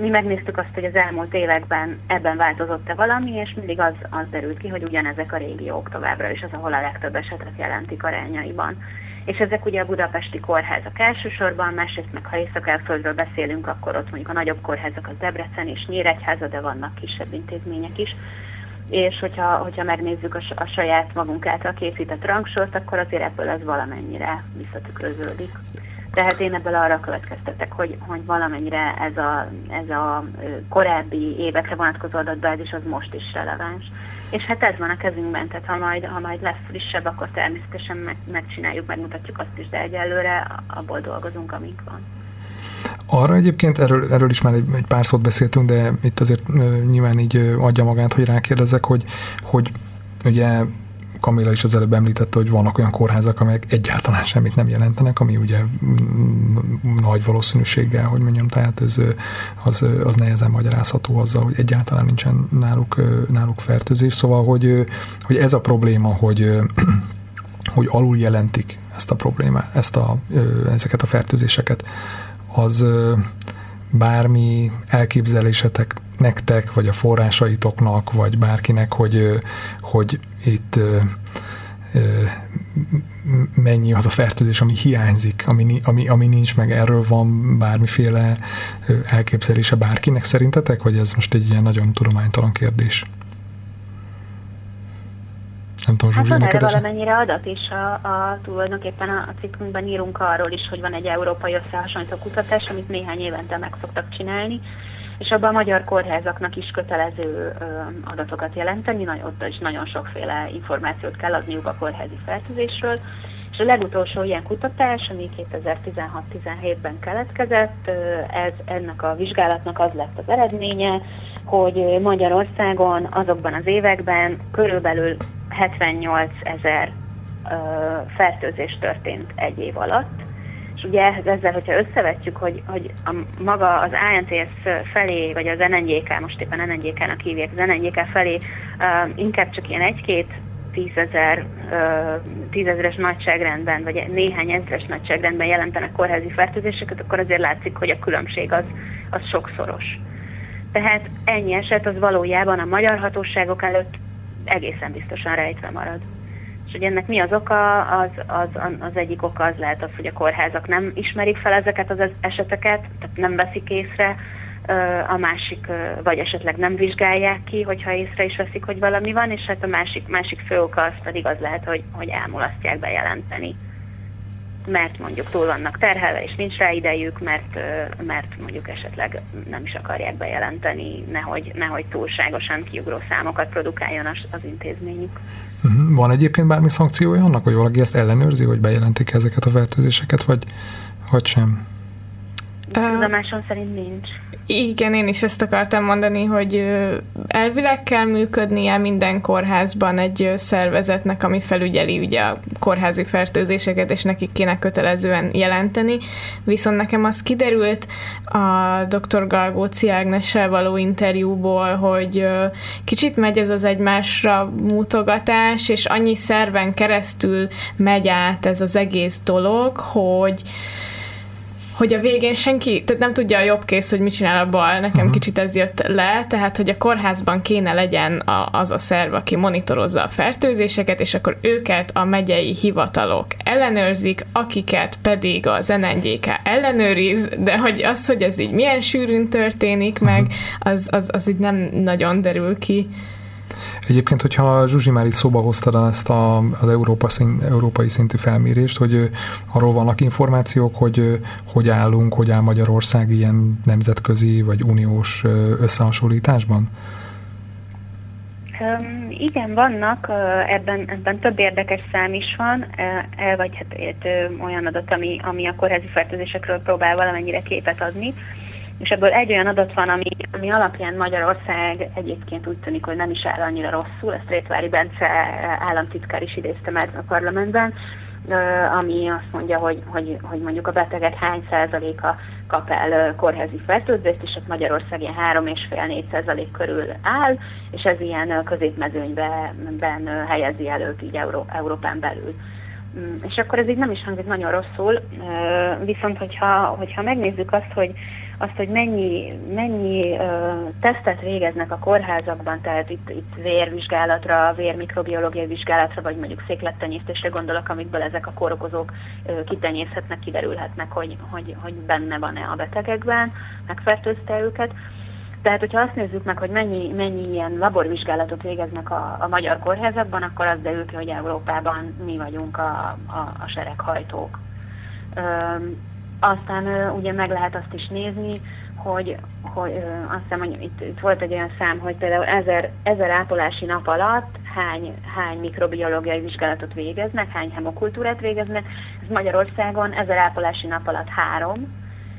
mi megnéztük azt, hogy az elmúlt években ebben változott-e valami, és mindig az, az derült ki, hogy ugyanezek a régiók továbbra is az, ahol a legtöbb esetet jelentik arányaiban és ezek ugye a budapesti kórházak elsősorban, másrészt meg ha észak beszélünk, akkor ott mondjuk a nagyobb kórházak az Debrecen és Nyíregyháza, de vannak kisebb intézmények is. És hogyha, hogyha megnézzük a, a saját magunk által készített rangsort, akkor azért ebből ez valamennyire visszatükröződik. Tehát én ebből arra következtetek, hogy, hogy valamennyire ez a, ez a korábbi évekre vonatkozó adatbázis az most is releváns. És hát ez van a kezünkben, tehát ha majd, ha majd lesz frissebb, akkor természetesen meg, megcsináljuk, megmutatjuk azt is, de egyelőre abból dolgozunk, amink van. Arra egyébként, erről, erről is már egy, egy pár szót beszéltünk, de itt azért nyilván így adja magát, hogy rákérdezek, hogy, hogy ugye Kamila is az előbb említette, hogy vannak olyan kórházak, amelyek egyáltalán semmit nem jelentenek, ami ugye nagy valószínűséggel, hogy mondjam, tehát ez, az, az nehezen magyarázható azzal, hogy egyáltalán nincsen náluk, náluk fertőzés. Szóval, hogy, hogy ez a probléma, hogy hogy alul jelentik ezt a problémát, ezt a, ezeket a fertőzéseket, az bármi elképzelésetek nektek, vagy a forrásaitoknak, vagy bárkinek, hogy, hogy itt mennyi az a fertőzés, ami hiányzik, ami, ami, ami nincs meg, erről van bármiféle elképzelése bárkinek szerintetek, vagy ez most egy ilyen nagyon tudománytalan kérdés? Nem tudom, Zsuzsi, hát van erre valamennyire adat is, a, a, tulajdonképpen a, a cikkünkben írunk arról is, hogy van egy európai összehasonlító kutatás, amit néhány évente meg szoktak csinálni, és abban a magyar kórházaknak is kötelező adatokat jelenteni, ott is nagyon sokféle információt kell adniuk a kórházi fertőzésről, és a legutolsó ilyen kutatás, ami 2016-17-ben keletkezett, ez, ennek a vizsgálatnak az lett az eredménye, hogy Magyarországon azokban az években körülbelül 78 ezer fertőzés történt egy év alatt, és ugye ezzel, hogyha összevetjük, hogy, hogy a, maga az ANTS felé, vagy az NNJK, most éppen NNJK-nak hívják, az NNJK felé uh, inkább csak ilyen egy-két tízezer, tízezeres nagyságrendben, vagy néhány ezeres nagyságrendben jelentenek kórházi fertőzéseket, akkor azért látszik, hogy a különbség az, az sokszoros. Tehát ennyi eset az valójában a magyar hatóságok előtt egészen biztosan rejtve marad. És hogy ennek mi az oka, az, az, az egyik oka az lehet az, hogy a kórházak nem ismerik fel ezeket az eseteket, tehát nem veszik észre, a másik, vagy esetleg nem vizsgálják ki, hogyha észre is veszik, hogy valami van, és hát a másik, másik fő oka az pedig az lehet, hogy, hogy elmulasztják bejelenteni mert mondjuk túl vannak terhelve, és nincs rá idejük, mert, mert mondjuk esetleg nem is akarják bejelenteni, nehogy, nehogy túlságosan kiugró számokat produkáljon az, az intézményük. Mhm. Van egyébként bármi szankciója annak, hogy valaki ezt ellenőrzi, hogy bejelentik ezeket a fertőzéseket, vagy, vagy sem? Tudomásom szerint nincs. Igen, én is ezt akartam mondani, hogy elvileg kell működnie minden kórházban egy szervezetnek, ami felügyeli ugye a kórházi fertőzéseket, és nekik kéne kötelezően jelenteni. Viszont nekem az kiderült a dr. Galgóci Ágnessel való interjúból, hogy kicsit megy ez az egymásra mutogatás, és annyi szerven keresztül megy át ez az egész dolog, hogy hogy a végén senki, tehát nem tudja a jobb kész, hogy mit csinál a bal, nekem uh-huh. kicsit ez jött le, tehát hogy a kórházban kéne legyen a, az a szerv, aki monitorozza a fertőzéseket, és akkor őket a megyei hivatalok ellenőrzik, akiket pedig az NNGK ellenőriz, de hogy az, hogy ez így milyen sűrűn történik meg, uh-huh. az, az, az így nem nagyon derül ki. Egyébként, hogyha Zsuzsi már itt szóba hoztad ezt a, az Európa szín, európai szintű felmérést, hogy arról vannak információk, hogy hogy állunk, hogy áll Magyarország ilyen nemzetközi vagy uniós összehasonlításban? Igen, vannak, ebben, ebben több érdekes szám is van, vagy hát olyan adat, ami, ami a kórházi fertőzésekről próbál valamennyire képet adni. És ebből egy olyan adat van, ami, ami alapján Magyarország egyébként úgy tűnik, hogy nem is áll annyira rosszul, ezt Rétvári Bence államtitkár is idézte meg a parlamentben, ami azt mondja, hogy, hogy, hogy mondjuk a betegek hány százaléka kap el kórházi fertőzést, és az Magyarország ilyen 3,5-4 százalék körül áll, és ez ilyen középmezőnyben helyezi előtt így Euró, Európán belül. Mm, és akkor ez így nem is hangzik nagyon rosszul, viszont hogyha, hogyha megnézzük azt, hogy azt, hogy mennyi, mennyi uh, tesztet végeznek a kórházakban, tehát itt, itt vérvizsgálatra, vérmikrobiológiai vizsgálatra, vagy mondjuk széklettenyésztésre gondolok, amikből ezek a kórokozók uh, kitenyészhetnek, kiderülhetnek, hogy, hogy, hogy benne van-e a betegekben, megfertőzte őket. Tehát, hogyha azt nézzük meg, hogy mennyi, mennyi ilyen laborvizsgálatot végeznek a, a magyar kórházakban, akkor az derül ki, hogy Európában mi vagyunk a, a, a sereghajtók. Aztán ugye meg lehet azt is nézni, hogy, hogy azt hiszem, hogy itt, itt volt egy olyan szám, hogy például ezer, ezer ápolási nap alatt hány, hány mikrobiológiai vizsgálatot végeznek, hány hemokultúrát végeznek. Ez Magyarországon ezer ápolási nap alatt három,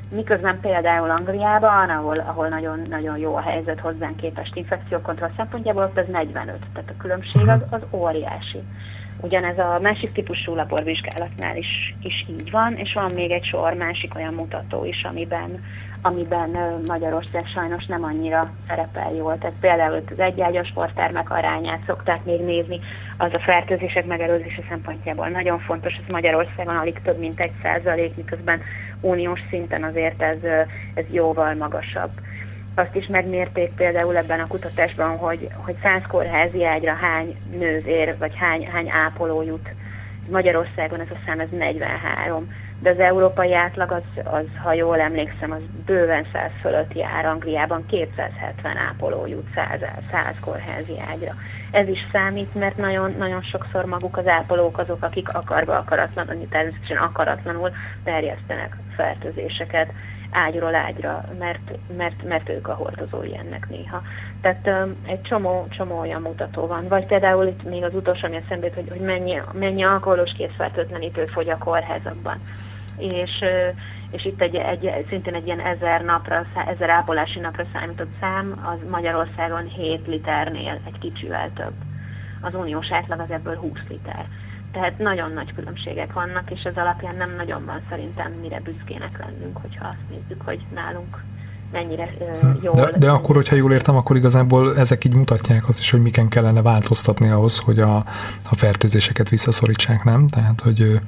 miközben például Angliában, ahol, ahol nagyon, nagyon jó a helyzet hozzánk képest infekciókontroll szempontjából, ott ez 45, tehát a különbség az, az óriási. Ugyanez a másik típusú laborvizsgálatnál is, is így van, és van még egy sor másik olyan mutató is, amiben, amiben Magyarország sajnos nem annyira szerepel jól. Tehát például az egyágyas sporttermek arányát szokták még nézni, az a fertőzések megelőzése szempontjából nagyon fontos, ez Magyarországon alig több mint egy százalék, miközben uniós szinten azért ez, ez jóval magasabb. Azt is megmérték például ebben a kutatásban, hogy, hogy 100 kórházi ágyra hány nővér vagy hány, hány ápoló jut. Magyarországon ez a szám ez 43, de az európai átlag az, az ha jól emlékszem, az bőven 100 fölött jár, Angliában 270 ápoló jut 100, 100 kórházi ágyra. Ez is számít, mert nagyon, nagyon sokszor maguk az ápolók azok, akik akarva akaratlanul, természetesen akaratlanul terjesztenek fertőzéseket ágyról ágyra, mert, mert, mert ők a hordozói ennek néha. Tehát um, egy csomó, csomó olyan mutató van. Vagy például itt még az utolsó, ami eszembe hogy, hogy mennyi, mennyi alkoholos készfertőtlenítő fogy a kórházakban. És, és itt egy, egy, szintén egy ilyen ezer napra, ezer ápolási napra számított szám, az Magyarországon 7 liternél egy kicsivel több. Az uniós átlag az ebből 20 liter. Tehát nagyon nagy különbségek vannak, és ez alapján nem nagyon van szerintem mire büszkének lennünk, hogyha azt nézzük, hogy nálunk mennyire uh, jól. De, de akkor, hogyha jól értem, akkor igazából ezek így mutatják azt is, hogy miken kellene változtatni ahhoz, hogy a, a fertőzéseket visszaszorítsák, nem? Tehát, hogy uh,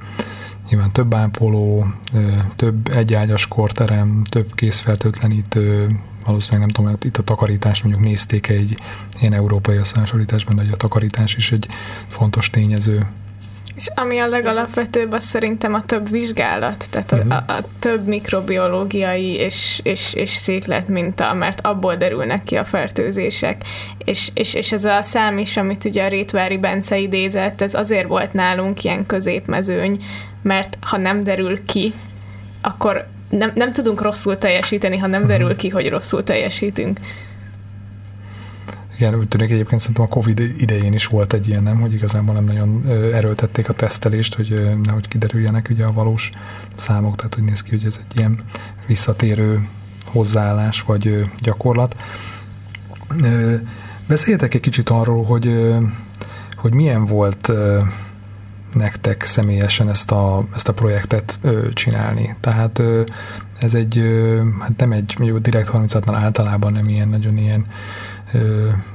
nyilván több ápoló, uh, több egyágyas korterem, több készfertőtlenítő, valószínűleg nem tudom, itt a takarítás mondjuk nézték egy ilyen európai összehasonlításban, hogy a takarítás is egy fontos tényező és ami a legalapvetőbb, az szerintem a több vizsgálat, tehát a, a, a több mikrobiológiai és, és, és széklet minta, mert abból derülnek ki a fertőzések. És, és, és ez a szám is, amit ugye a Rétvári Bence idézett, ez azért volt nálunk ilyen középmezőny, mert ha nem derül ki, akkor nem, nem tudunk rosszul teljesíteni, ha nem mhm. derül ki, hogy rosszul teljesítünk. Igen, úgy tűnik egyébként szerintem a Covid idején is volt egy ilyen, nem, hogy igazából nem nagyon erőltették a tesztelést, hogy nehogy kiderüljenek ugye a valós számok, tehát úgy néz ki, hogy ez egy ilyen visszatérő hozzáállás vagy gyakorlat. Beszéljetek egy kicsit arról, hogy, hogy milyen volt nektek személyesen ezt a, ezt a projektet csinálni. Tehát ez egy, hát nem egy, mondjuk direkt 36-nál általában nem ilyen nagyon ilyen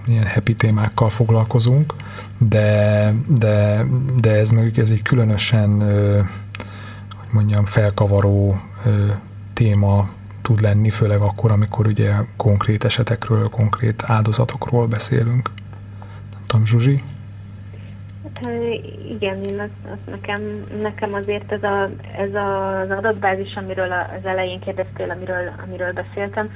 ilyen happy témákkal foglalkozunk, de, de, de ez mondjuk ez egy különösen, hogy mondjam, felkavaró téma tud lenni, főleg akkor, amikor ugye konkrét esetekről, konkrét áldozatokról beszélünk. Nem tudom, Zsuzsi? Hát, igen, én az, az nekem, nekem azért ez, a, ez az adatbázis, amiről az elején kérdeztél, amiről, amiről beszéltem,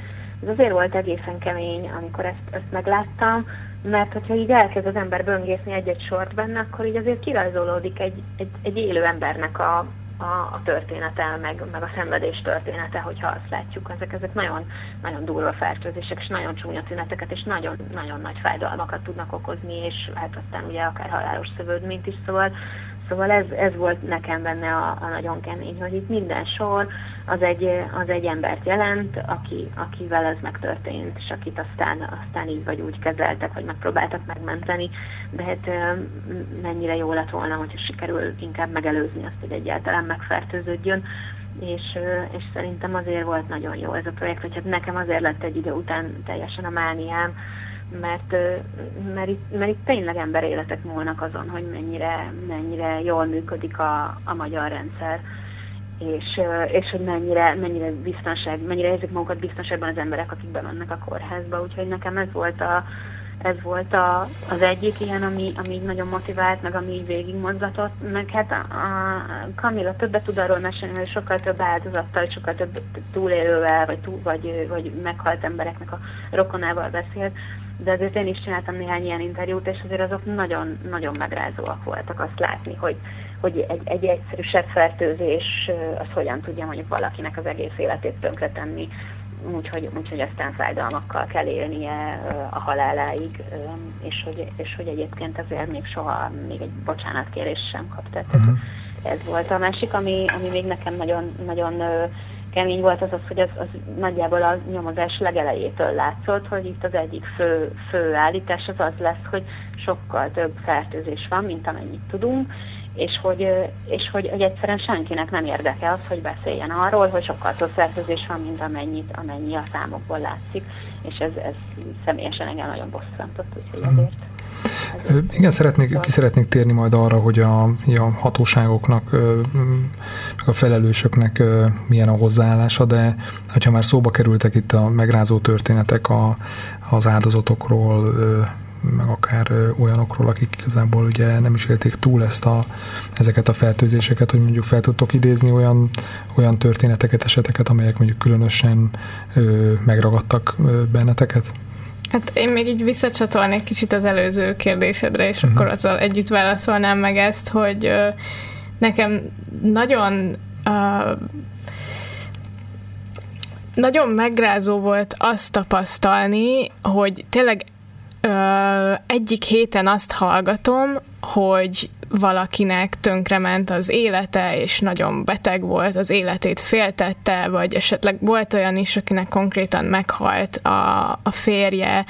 Ez azért volt egészen kemény, amikor ezt, ezt megláttam, mert hogyha így elkezd az ember böngészni egy-egy sort benne, akkor így azért kirajzolódik egy, egy, egy élő embernek a, a, a története, meg, meg a szenvedés története, hogyha azt látjuk. Ezek, ezek nagyon, nagyon durva fertőzések, és nagyon csúnya tüneteket, és nagyon, nagyon nagy fájdalmakat tudnak okozni, és hát aztán ugye akár halálos szövődményt is, szóval Szóval ez, ez volt nekem benne a, a nagyon kemény, hogy itt minden sor az egy, az egy embert jelent, aki, akivel ez megtörtént, és akit aztán, aztán így vagy úgy kezeltek, vagy megpróbáltak megmenteni, de hát mennyire jó lett volna, hogyha sikerül inkább megelőzni azt, hogy egyáltalán megfertőződjön, és, és szerintem azért volt nagyon jó ez a projekt, hogy hát nekem azért lett egy idő után teljesen a mániám, mert, mert, itt, mert itt tényleg emberéletek múlnak azon, hogy mennyire, mennyire jól működik a, a magyar rendszer, és, és hogy mennyire, mennyire biztonság, mennyire érzik magukat biztonságban az emberek, akik bemennek a kórházba. Úgyhogy nekem ez volt a, ez volt a, az egyik ilyen, ami, ami nagyon motivált, meg ami így végigmozgatott, meg hát a, a Kamila többet tud arról mesélni, hogy sokkal több áldozattal, sokkal több túlélővel, vagy, túl, vagy, vagy meghalt embereknek a rokonával beszélt, de azért én is csináltam néhány ilyen interjút, és azért azok nagyon, nagyon megrázóak voltak azt látni, hogy, hogy egy, egy egyszerű fertőzés az hogyan tudja mondjuk valakinek az egész életét tönkretenni, úgyhogy, úgyhogy aztán fájdalmakkal kell élnie a haláláig, és hogy, és hogy egyébként azért még soha még egy bocsánatkérés sem kap. Tehát uh-huh. ez volt a másik, ami, ami még nekem nagyon, nagyon kemény volt az az, hogy az, az nagyjából a nyomozás legelejétől látszott, hogy itt az egyik fő, fő állítás az az lesz, hogy sokkal több fertőzés van, mint amennyit tudunk, és hogy, és hogy, hogy egyszerűen senkinek nem érdeke az, hogy beszéljen arról, hogy sokkal több fertőzés van, mint amennyit, amennyi a számokból látszik, és ez, ez személyesen engem nagyon bosszantott, úgyhogy ezért. Igen, szeretnék, ki szeretnék térni majd arra, hogy a, a hatóságoknak, meg a felelősöknek milyen a hozzáállása, de hogyha már szóba kerültek itt a megrázó történetek a, az áldozatokról, meg akár olyanokról, akik igazából ugye nem is élték túl ezt a, ezeket a fertőzéseket, hogy mondjuk fel tudtok idézni olyan, olyan történeteket, eseteket, amelyek mondjuk különösen megragadtak benneteket? Hát én még így visszacsatolnék kicsit az előző kérdésedre, és uh-huh. akkor azzal együtt válaszolnám meg ezt, hogy ö, nekem nagyon ö, nagyon megrázó volt azt tapasztalni, hogy tényleg ö, egyik héten azt hallgatom, hogy valakinek tönkrement az élete, és nagyon beteg volt, az életét féltette, vagy esetleg volt olyan is, akinek konkrétan meghalt a, a férje,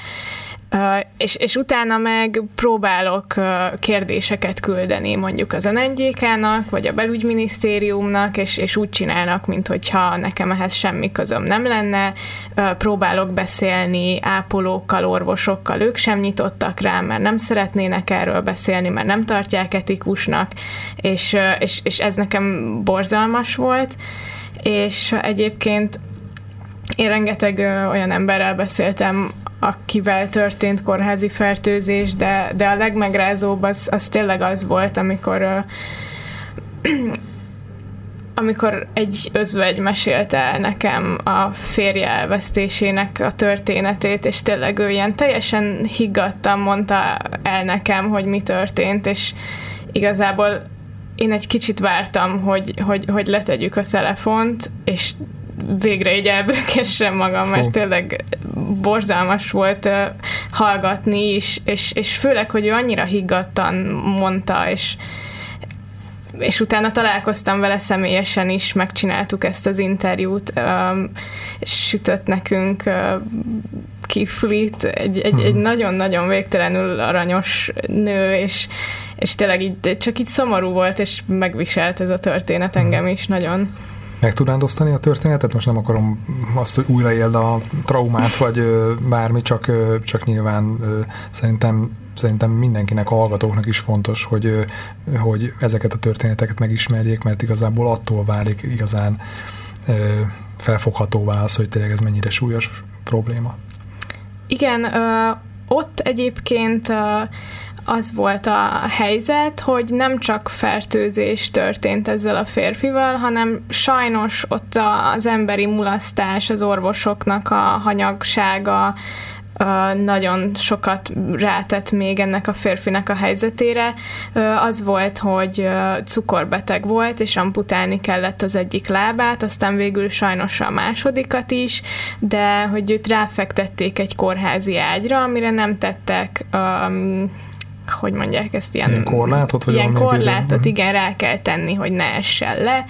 és, és utána meg próbálok kérdéseket küldeni mondjuk az NNGK-nak, vagy a belügyminisztériumnak, és, és úgy csinálnak, mintha nekem ehhez semmi közöm nem lenne. Próbálok beszélni ápolókkal, orvosokkal, ők sem nyitottak rá, mert nem szeretnének erről beszélni, mert nem tartják etikusnak, és, és, és ez nekem borzalmas volt, és egyébként én rengeteg olyan emberrel beszéltem, akivel történt kórházi fertőzés, de, de a legmegrázóbb az, az tényleg az volt, amikor amikor egy özvegy mesélte el nekem a férje elvesztésének a történetét, és tényleg ő ilyen teljesen higgadtan mondta el nekem, hogy mi történt, és igazából én egy kicsit vártam, hogy, hogy, hogy letegyük a telefont, és végre így elbőkessem magam, mert tényleg borzalmas volt uh, hallgatni is, és, és főleg, hogy ő annyira higgadtan mondta, és és utána találkoztam vele személyesen is, megcsináltuk ezt az interjút, um, sütött nekünk uh, kiflit, egy, egy, egy hmm. nagyon-nagyon végtelenül aranyos nő, és, és tényleg így, csak így szomorú volt, és megviselt ez a történet engem hmm. is nagyon meg tudnád osztani a történetet? Most nem akarom azt, hogy újraéld a traumát, vagy bármi, csak, csak nyilván szerintem szerintem mindenkinek, a hallgatóknak is fontos, hogy, hogy ezeket a történeteket megismerjék, mert igazából attól válik igazán felfoghatóvá az, hogy tényleg ez mennyire súlyos probléma. Igen, ott egyébként az volt a helyzet, hogy nem csak fertőzés történt ezzel a férfival, hanem sajnos ott az emberi mulasztás, az orvosoknak a hanyagsága, nagyon sokat rátett még ennek a férfinek a helyzetére, az volt, hogy cukorbeteg volt, és amputálni kellett az egyik lábát, aztán végül sajnos a másodikat is, de hogy őt ráfektették egy kórházi ágyra, amire nem tettek um, hogy mondják ezt, ilyen, ilyen korlátot? Vagy ilyen korlátot, védő? igen, rá kell tenni, hogy ne essen le,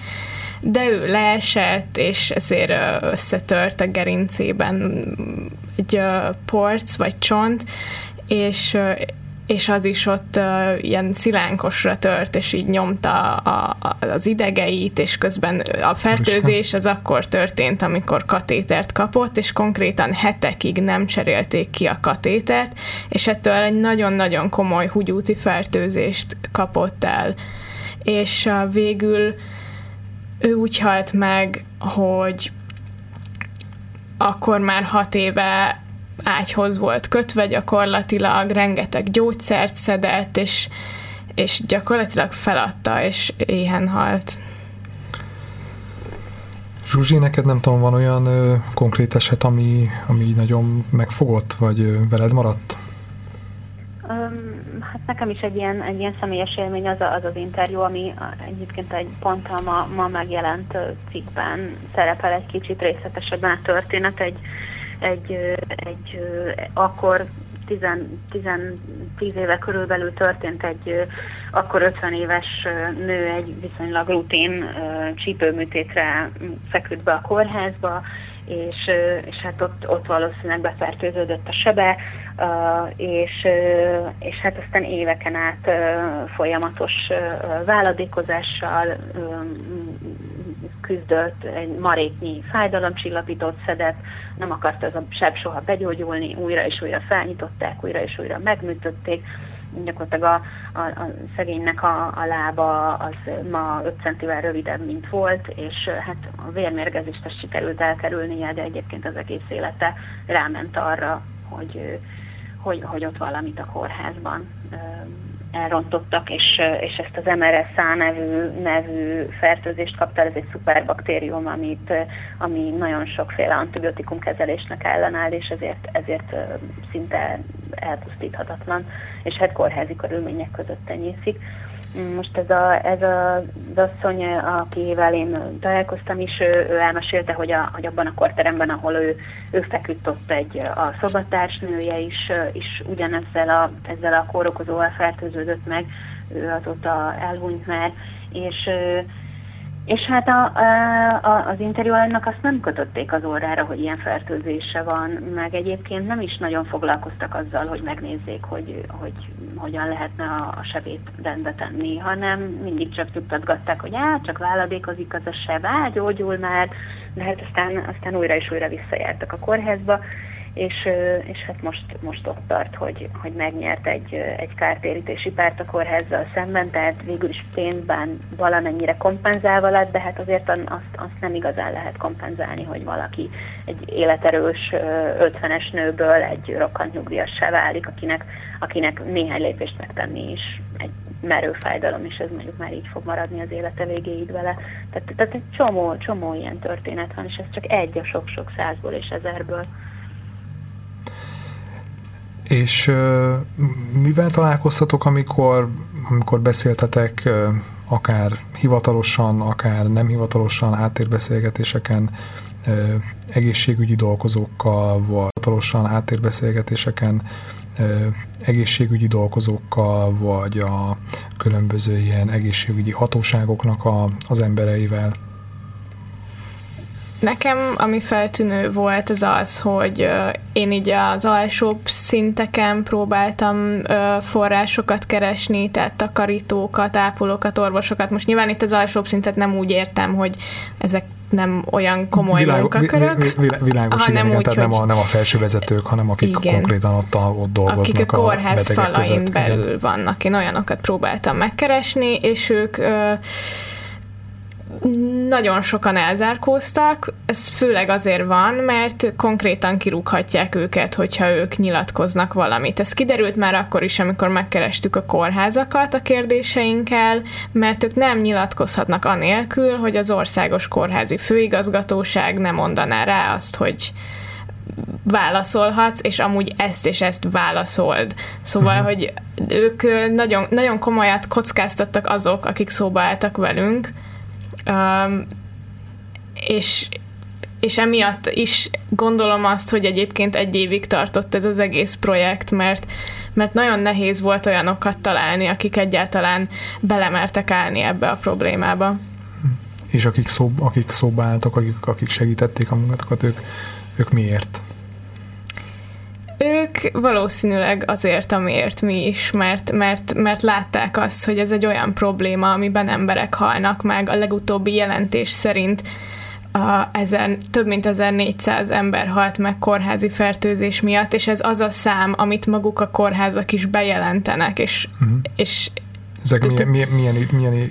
de ő leesett, és ezért összetört a gerincében egy porc vagy csont, és és az is ott uh, ilyen szilánkosra tört, és így nyomta a, a, az idegeit, és közben a fertőzés az akkor történt, amikor katétert kapott, és konkrétan hetekig nem cserélték ki a katétert, és ettől egy nagyon-nagyon komoly húgyúti fertőzést kapott el. És uh, végül ő úgy halt meg, hogy akkor már hat éve ágyhoz volt kötve gyakorlatilag, rengeteg gyógyszert szedett, és, és gyakorlatilag feladta, és éhen halt. Zsuzsi, neked nem tudom, van olyan ö, konkrét eset, ami, ami nagyon megfogott, vagy ö, veled maradt? Um, hát nekem is egy ilyen, egy ilyen személyes élmény az, a, az az interjú, ami egyébként egy pont a ma, ma megjelent cikkben szerepel egy kicsit részletesebben a történet. Egy, egy, egy akkor 10, 10 éve körülbelül történt egy akkor 50 éves nő egy viszonylag rutin csípőműtétre feküdt be a kórházba, és, és hát ott, ott valószínűleg befertőződött a sebe, és, és hát aztán éveken át folyamatos váladékozással küzdött, egy maréknyi fájdalomcsillapítót szedett, nem akart az a seb soha begyógyulni, újra és újra felnyitották, újra és újra megműtötték, gyakorlatilag a, a, a szegénynek a, a lába az ma 5 centivel rövidebb, mint volt, és hát a vérmérgezést sikerült elkerülnie, de egyébként az egész élete ráment arra, hogy, hogy, hogy ott valamit a kórházban elrontottak, és, és ezt az MRSA nevű, nevű fertőzést kapta, ez egy szuperbaktérium, amit, ami nagyon sokféle antibiotikum kezelésnek ellenáll, és ezért, ezért szinte elpusztíthatatlan, és hát kórházi körülmények között tenyészik. Most ez, a, ez a, az asszony, akivel én találkoztam is, ő, ő elmesélte, hogy, a, hogy abban a korteremben, ahol ő, ő feküdt ott egy a szobatársnője is, is ugyanezzel a, ezzel a kórokozóval fertőződött meg, ő azóta elhunyt már, és és hát a, a, az interjúalanynak azt nem kötötték az órára, hogy ilyen fertőzése van, meg egyébként nem is nagyon foglalkoztak azzal, hogy megnézzék, hogy, hogy hogyan lehetne a, a sebét rendbe tenni, hanem mindig csak tudtatgatták, hogy á, csak váladékozik az a seb, á, gyógyul már, de hát aztán, aztán újra és újra visszajártak a kórházba, és, és hát most, most ott tart, hogy, hogy megnyert egy, egy kártérítési párt a kórházzal szemben, tehát végül is pénzben valamennyire kompenzálva lett, de hát azért azt, azt nem igazán lehet kompenzálni, hogy valaki egy életerős 50-es nőből egy rokkant nyugdíjassá válik, akinek, akinek néhány lépést megtenni is egy merő fájdalom, és ez mondjuk már így fog maradni az élete végéig vele. Tehát, tehát egy csomó, csomó ilyen történet van, és ez csak egy a sok-sok százból és ezerből. És mivel találkoztatok, amikor, amikor beszéltetek akár hivatalosan, akár nem hivatalosan háttérbeszélgetéseken egészségügyi dolgozókkal, vagy hivatalosan háttérbeszélgetéseken egészségügyi dolgozókkal, vagy a különböző ilyen egészségügyi hatóságoknak a, az embereivel? Nekem, ami feltűnő volt, az az, hogy én így az alsóbb szinteken próbáltam forrásokat keresni, tehát takarítókat, ápolókat, orvosokat. Most nyilván itt az alsóbb szintet nem úgy értem, hogy ezek nem olyan komoly Világo, munkakörök. Vi, vi, világos, aha, igen, nem igen, úgy, tehát nem a, nem a felső vezetők, hanem akik igen, konkrétan ott, ott dolgoznak akik a kórház a falain között, belül igen. vannak. Én olyanokat próbáltam megkeresni, és ők ö, nagyon sokan elzárkóztak, ez főleg azért van, mert konkrétan kirúghatják őket, hogyha ők nyilatkoznak valamit. Ez kiderült már akkor is, amikor megkerestük a kórházakat a kérdéseinkkel, mert ők nem nyilatkozhatnak anélkül, hogy az országos kórházi főigazgatóság nem mondaná rá azt, hogy válaszolhatsz, és amúgy ezt és ezt válaszold. Szóval, uh-huh. hogy ők nagyon, nagyon komolyat kockáztattak azok, akik szóba álltak velünk, um, és, és emiatt is gondolom azt, hogy egyébként egy évig tartott ez az egész projekt, mert, mert nagyon nehéz volt olyanokat találni, akik egyáltalán belemertek állni ebbe a problémába. És akik, szó, akik szóba álltak, akik, akik segítették a munkatokat, ők, ők miért? Valószínűleg azért, amiért mi is, mert, mert, mert látták azt, hogy ez egy olyan probléma, amiben emberek halnak meg. A legutóbbi jelentés szerint a ezen, több mint 1400 ember halt meg kórházi fertőzés miatt, és ez az a szám, amit maguk a kórházak is bejelentenek, és, uh-huh. és ezek milyen, milyen, milyen, milyen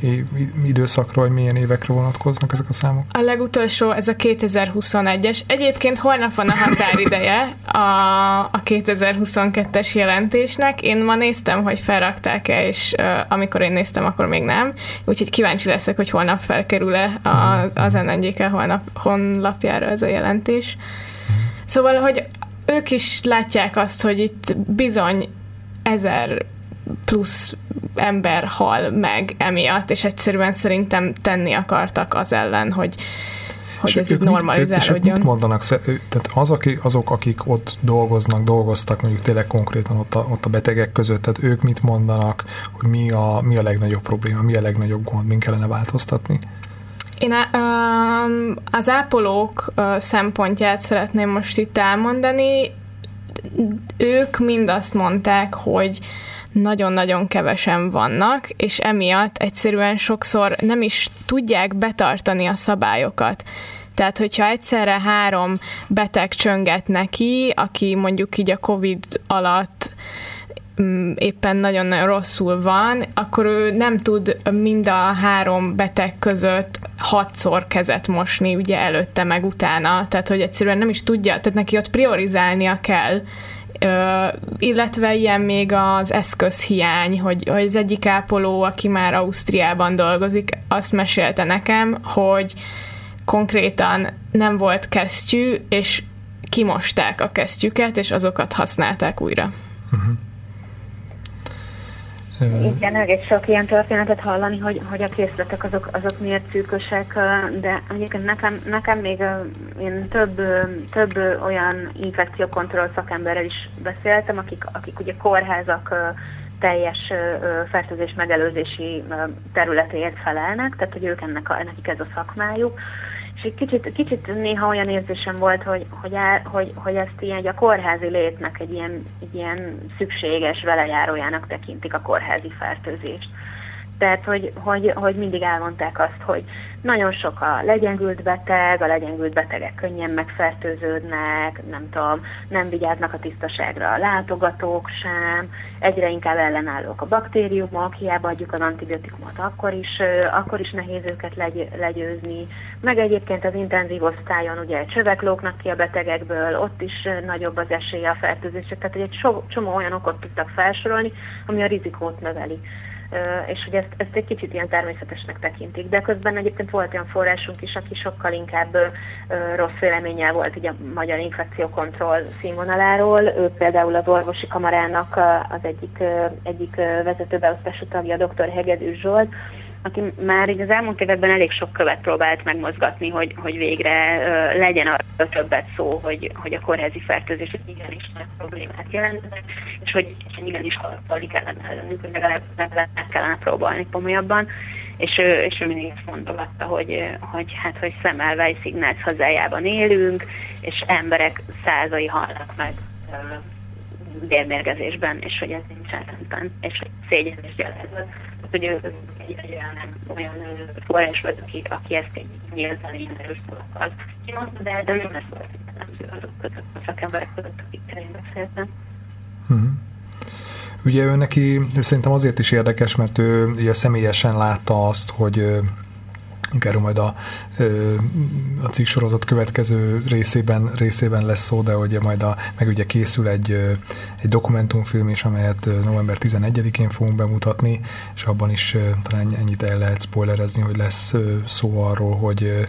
időszakra, vagy milyen évekre vonatkoznak ezek a számok? A legutolsó, ez a 2021-es. Egyébként holnap van a határideje a, a 2022-es jelentésnek. Én ma néztem, hogy felrakták-e, és uh, amikor én néztem, akkor még nem. Úgyhogy kíváncsi leszek, hogy holnap felkerül-e a, az NNGK holnap, honlapjára ez a jelentés. Szóval, hogy ők is látják azt, hogy itt bizony ezer plusz ember hal meg emiatt, és egyszerűen szerintem tenni akartak az ellen, hogy, hogy ez itt normalizálódjon. És mit mondanak? Tehát az, aki, azok, akik ott dolgoznak, dolgoztak mondjuk tényleg konkrétan ott a, ott a betegek között, tehát ők mit mondanak, hogy mi a, mi a legnagyobb probléma, mi a legnagyobb gond, min kellene változtatni? Én az ápolók szempontját szeretném most itt elmondani. Ők mind azt mondták, hogy nagyon-nagyon kevesen vannak, és emiatt egyszerűen sokszor nem is tudják betartani a szabályokat. Tehát, hogyha egyszerre három beteg csönget neki, aki mondjuk így a COVID alatt mm, éppen nagyon-nagyon rosszul van, akkor ő nem tud mind a három beteg között hatszor kezet mosni, ugye előtte meg utána, tehát hogy egyszerűen nem is tudja, tehát neki ott priorizálnia kell, illetve ilyen még az eszközhiány, hogy, hogy az egyik ápoló, aki már Ausztriában dolgozik, azt mesélte nekem, hogy konkrétan nem volt kesztyű, és kimosták a kesztyüket, és azokat használták újra. Uh-huh. Igen, egész sok ilyen történetet hallani, hogy, hogy a készletek azok, azok miért szűkösek, de egyébként nekem, nekem még én több, több olyan infekciókontroll szakemberrel is beszéltem, akik, akik ugye kórházak teljes fertőzés megelőzési területéért felelnek, tehát hogy ők ennek a, nekik ez a szakmájuk, egy kicsit, kicsit néha olyan érzésem volt, hogy, hogy, el, hogy, hogy ezt ilyen a kórházi létnek egy ilyen, egy ilyen szükséges velejárójának tekintik a kórházi fertőzést. Tehát, hogy, hogy, hogy mindig elmondták azt, hogy nagyon sok a legyengült beteg, a legyengült betegek könnyen megfertőződnek, nem tudom, nem vigyáznak a tisztaságra a látogatók sem, egyre inkább ellenállók a baktériumok, hiába adjuk az antibiotikumot, akkor is, akkor is nehéz őket legy, legyőzni. Meg egyébként az intenzív osztályon ugye csövek lóknak ki a betegekből, ott is nagyobb az esélye a fertőzések, tehát egy csomó olyan okot tudtak felsorolni, ami a rizikót növeli és hogy ezt, ezt egy kicsit ilyen természetesnek tekintik. De közben egyébként volt olyan forrásunk is, aki sokkal inkább rossz véleménnyel volt így a magyar infekciókontroll színvonaláról. Ő például az orvosi kamarának az egyik, egyik vezetőbeosztású tagja, dr. Hegedű Zsolt, aki már így az elmúlt években elég sok követ próbált megmozgatni, hogy, hogy végre uh, legyen arra többet szó, hogy, hogy a kórházi fertőzés igenis nagy problémát jelent, és hogy igenis haladik kellene ellenünk, hogy legalább meg kellene próbálni komolyabban. És ő, és ő mindig ezt mondogatta, hogy, hogy hát, hogy Szemelvej Szignác hazájában élünk, és emberek százai halnak meg vérmérgezésben, és hogy ez nincs rendben, és hogy szégyen és gyalázat hogy ő egy, egy olyan, olyan forrás volt, aki, aki ezt egy nyíltan ilyen erős szavakkal kimondta, de, de nem lesz volt jellemző azok között, a szakemberek között, akikkel én beszéltem. Uh-huh. Ugye ő neki, ő szerintem azért is érdekes, mert ő ugye személyesen látta azt, hogy Erről majd a, a cikk sorozat következő részében, részében lesz szó, de ugye majd a, meg ugye készül egy, egy dokumentumfilm is, amelyet november 11-én fogunk bemutatni, és abban is talán ennyit el lehet spoilerezni, hogy lesz szó arról, hogy,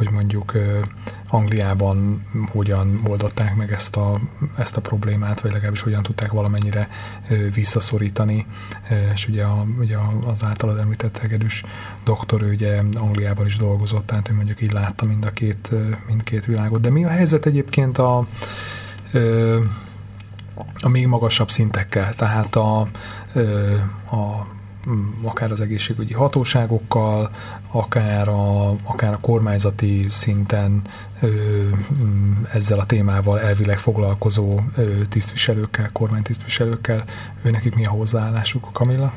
hogy mondjuk Angliában hogyan oldották meg ezt a, ezt a problémát, vagy legalábbis hogyan tudták valamennyire visszaszorítani, és ugye, a, ugye az általad említett hegedűs doktor, ő ugye Angliában is dolgozott, tehát ő mondjuk így látta mind a két, mindkét világot. De mi a helyzet egyébként a, a még magasabb szintekkel, tehát a, a akár az egészségügyi hatóságokkal, akár a, akár a kormányzati szinten ö, ezzel a témával elvileg foglalkozó ö, tisztviselőkkel, kormánytisztviselőkkel, ő nekik mi a hozzáállásuk, Kamilla?